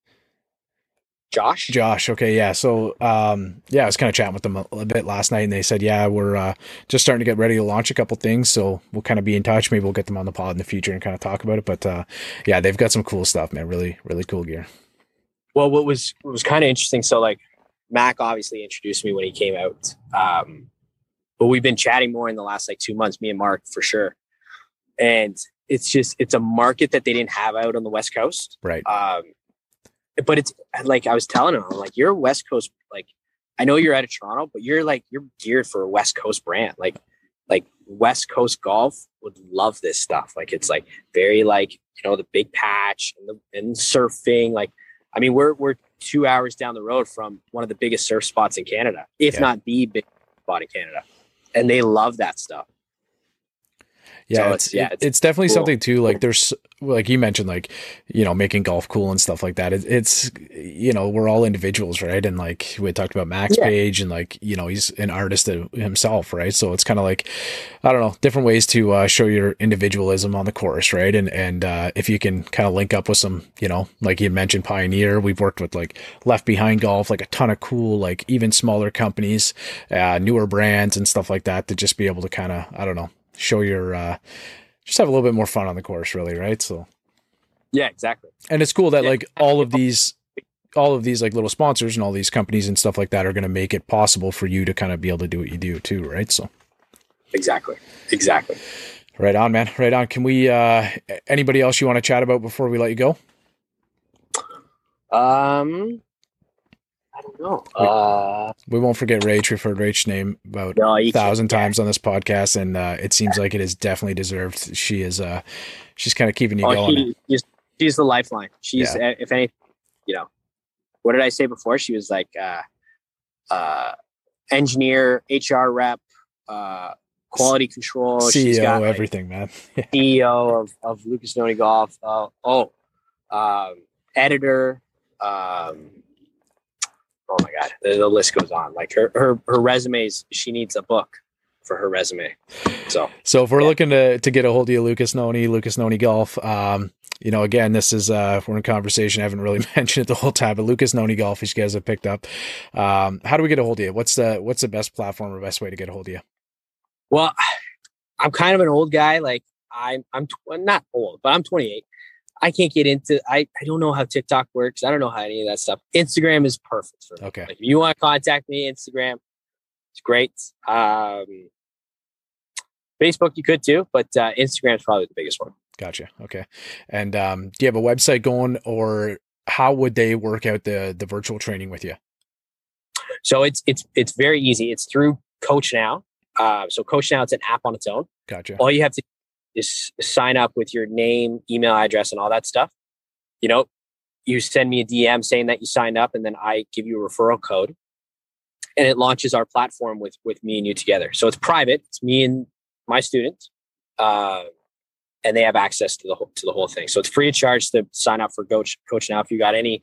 Josh. Josh. Okay, yeah. So, um, yeah, I was kind of chatting with them a, a bit last night, and they said, yeah, we're uh, just starting to get ready to launch a couple things. So we'll kind of be in touch. Maybe we'll get them on the pod in the future and kind of talk about it. But uh, yeah, they've got some cool stuff, man. Really, really cool gear. well what was what was kind of interesting so like mac obviously introduced me when he came out um but we've been chatting more in the last like two months me and mark for sure and it's just it's a market that they didn't have out on the west coast Right. um but it's like i was telling him i'm like you're a west coast like i know you're out of toronto but you're like you're geared for a west coast brand like like west coast golf would love this stuff like it's like very like you know the big patch and the and surfing like I mean, we're we're two hours down the road from one of the biggest surf spots in Canada, if Yeah. not the big spot in Canada, and they love that stuff. Yeah, So it's, it's- yeah, it's it's definitely cool. something too. Like there's like you mentioned, like you know, making golf cool and stuff like that. It, it's you know, we're all individuals, right? And like we talked about Max Yeah. Page, and like you know, he's an artist himself, right? So it's kind of like I don't know, different ways to uh, show your individualism on the course, right? And and uh, if you can kind of link up with some, you know, like you mentioned, Pioneer. We've worked with like Left Behind Golf, like a ton of cool, like even smaller companies, uh, newer brands and stuff like that to just be able to kind of I don't know, show your. Uh, just have a little bit more fun on the course, really, right? So, Yeah, exactly. and it's cool that Yeah. like all of these, all of these like little sponsors and all these companies and stuff like that are going to make it possible for you to kind of be able to do what you do too, right? So, Exactly. Exactly. right on, man, right on. Can we? uh Anybody else you want to chat about before we let you go? Um, I. Uh, We won't forget Rach. We've heard Rach's name about no, a thousand times on this podcast, and uh it seems like it is definitely deserved. She is, uh she's kind of keeping you Oh, going. she, she's, she's the lifeline. She's, uh, if any, you know, what did I say before? She was like, uh, uh, engineer, HR rep, uh, quality control. She's CEO, got like, everything, man. <laughs> CEO of, of Lucas Nonni Golf. Uh, oh, um, editor. Um, oh my God, the, the list goes on. Like her, her, her resumes, she needs a book for her resume. So So if we're Yeah. looking to to get a hold of you, Lucas Nonni, Lucas Nonni Golf, um, you know, again, this is uh we're in conversation. I haven't really <laughs> mentioned it the whole time, but Lucas Nonni Golf, as you guys have picked up. Um, how do we get a hold of you? What's the what's the best platform or best way to get a hold of you? Well, I'm kind of an old guy. Like I'm, I'm tw- not old, but I'm 28. I can't get into. I, I don't know how TikTok works. I don't know how any of that stuff. Instagram is perfect for me. Okay. Like if you want to contact me, Instagram, it's great. Um, Facebook, you could too, but uh, Instagram is probably the biggest one. Gotcha. Okay. And um, do you have a website going or how would they work out the the virtual training with you? So it's it's it's very easy. It's through Coach Now. Uh, so Coach Now, it's an app on its own. Gotcha. all you have to is sign up with your name, email address, and all that stuff. You know, you send me a DM saying that you signed up, and then I give you a referral code, and it launches our platform with with me and you together. So it's private. It's me and my students, uh, and they have access to the whole to the whole thing. So it's free of charge to sign up for Coach Coach now. If you got any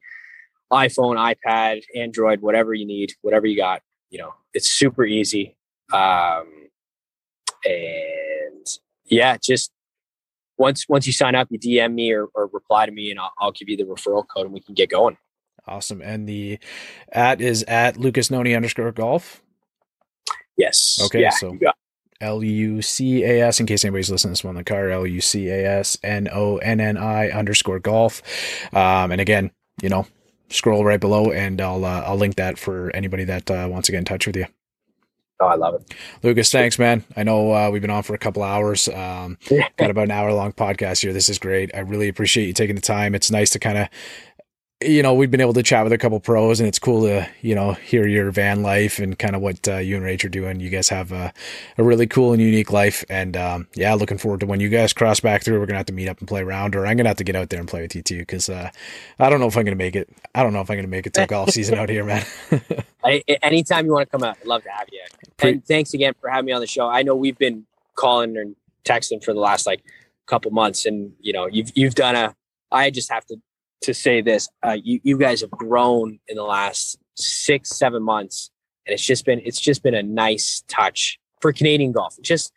iPhone, iPad, Android, whatever you need, whatever you got, you know, it's super easy. Um, and yeah, just once once you sign up, you DM me or, or reply to me, and I'll, I'll give you the referral code, and we can get going. Awesome. And the at is at Lucas Nonni underscore golf. Yes. Okay, Yeah. so- L U C A S, in case anybody's listening to this one in the car, L U C A S N O N N I underscore golf. Um, and again, you know, scroll right below, and I'll uh, I'll link that for anybody that uh, wants to get in touch with you. Oh, I love it. Lucas, thanks, man. I know uh, we've been on for a couple hours. Um, got about an hour long podcast here. This is great. I really appreciate you taking the time. It's nice to kind of you know, we've been able to chat with a couple pros, and it's cool to you know hear your van life and kind of what uh, you and Rach are doing. You guys have a, a really cool and unique life, and um, yeah, looking forward to when you guys cross back through. We're gonna have to meet up and play around, or I'm gonna have to get out there and play with you too, because uh, I don't know if I'm gonna make it. I don't know if I'm gonna make it till golf season out here, man. <laughs> I, anytime you want to come out, I'd love to have you. And thanks again for having me on the show. I know we've been calling and texting for the last like couple months, and you know you've you've done a. I just have to to say this. Uh, you you guys have grown in the last six seven months, and it's just been it's just been a nice touch for Canadian golf. Just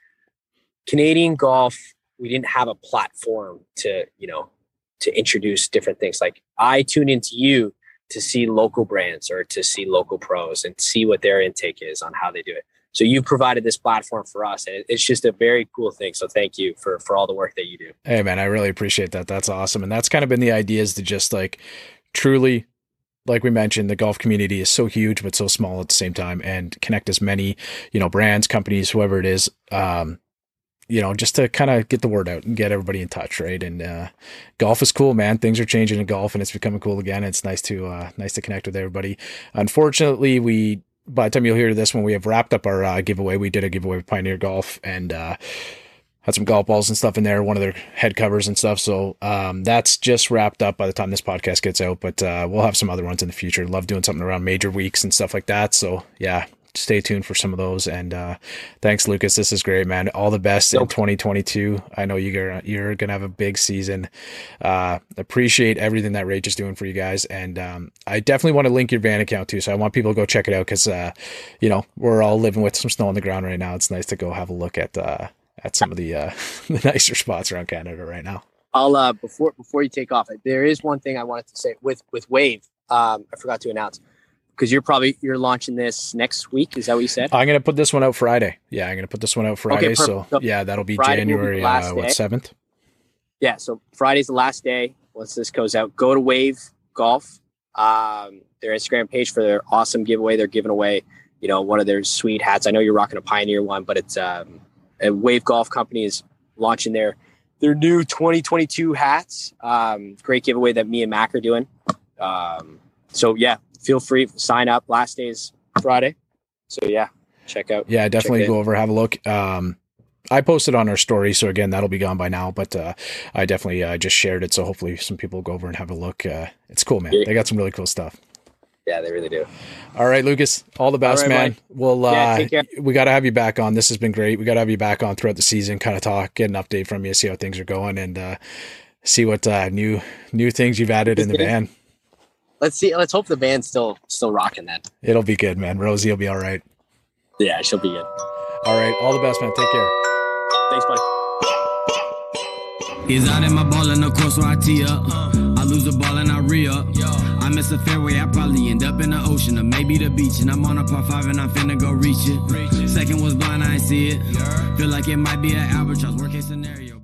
Canadian golf, we didn't have a platform to you know to introduce different things. Like I tune into you to see local brands or to see local pros and see what their intake is on how they do it. So you provided this platform for us, and it's just a very cool thing. So thank you for for all the work that you do. Hey man, I really appreciate that. That's awesome, and that's kind of been the idea is to just like truly. Like we mentioned, the golf community is so huge but so small at the same time, and connect as many, you know, brands, companies, whoever it is, um, you know, just to kind of get the word out and get everybody in touch, right? And uh, golf is cool, man. Things are changing in golf, and it's becoming cool again. It's nice to uh, nice to connect with everybody. Unfortunately, we by the time you'll hear this, when we have wrapped up our uh, giveaway, we did a giveaway with Pioneer Golf and uh, had some golf balls and stuff in there, one of their head covers and stuff. So um, that's just wrapped up by the time this podcast gets out. But uh, we'll have some other ones in the future. Love doing something around major weeks and stuff like that. So yeah, stay tuned for some of those. And uh, thanks, Lucas. This is great, man. All the best nope. in 2022. I know you're you're gonna have a big season. Uh, appreciate everything that Rage is doing for you guys, and um, I definitely want to link your van account too. So I want people to go check it out because uh, you know we're all living with some snow on the ground right now. It's nice to go have a look at uh, at some of the uh, <laughs> the nicer spots around Canada right now. I'll uh, before before you take off. There is one thing I wanted to say with with Wave. Um, I forgot to announce because you're probably you're launching this next week. Is that what you said? I'm gonna put this one out Friday. Yeah, I'm gonna put this one out Friday. Okay, so, so, yeah, that'll be Friday January be uh, what seventh. Yeah, so Friday's the last day. Once this goes out, go to Wave Golf, um, their Instagram page for their awesome giveaway. They're giving away, you know, one of their sweet hats. I know you're rocking a Pioneer one, but it's um, a Wave Golf company is launching their their new 2022 hats. Um, great giveaway that me and Mac are doing. Um, so yeah, feel free sign up. Last day is Friday, so yeah, check out. Yeah, definitely go over have a look. Um, I posted on our story, so again, that'll be gone by now. But uh, I definitely uh, just shared it, so hopefully some people go over and have a look. Uh, it's cool, man. They got some really cool stuff. Yeah, they really do. All right, Lucas. All the best, all right, man. Mike. We'll uh, yeah, we got to have you back on. This has been great. We got to have you back on throughout the season. Kind of talk, get an update from you, see how things are going, and uh, see what uh, new new things you've added in the van let's see. Let's hope the band's still still rocking then. It'll be good, man. Rosie will be all right. Yeah, she'll be good. All right. All the best, man. Take care. Thanks, buddy. He's out in my ball in the course where I tee up. Uh, I lose the ball and I re up. I miss a fairway, I probably end up in the ocean or maybe the beach. And I'm on a par five and I'm finna go reach it. Second was blind, I ain't see it. Feel like it might be an albatross, worst case scenario.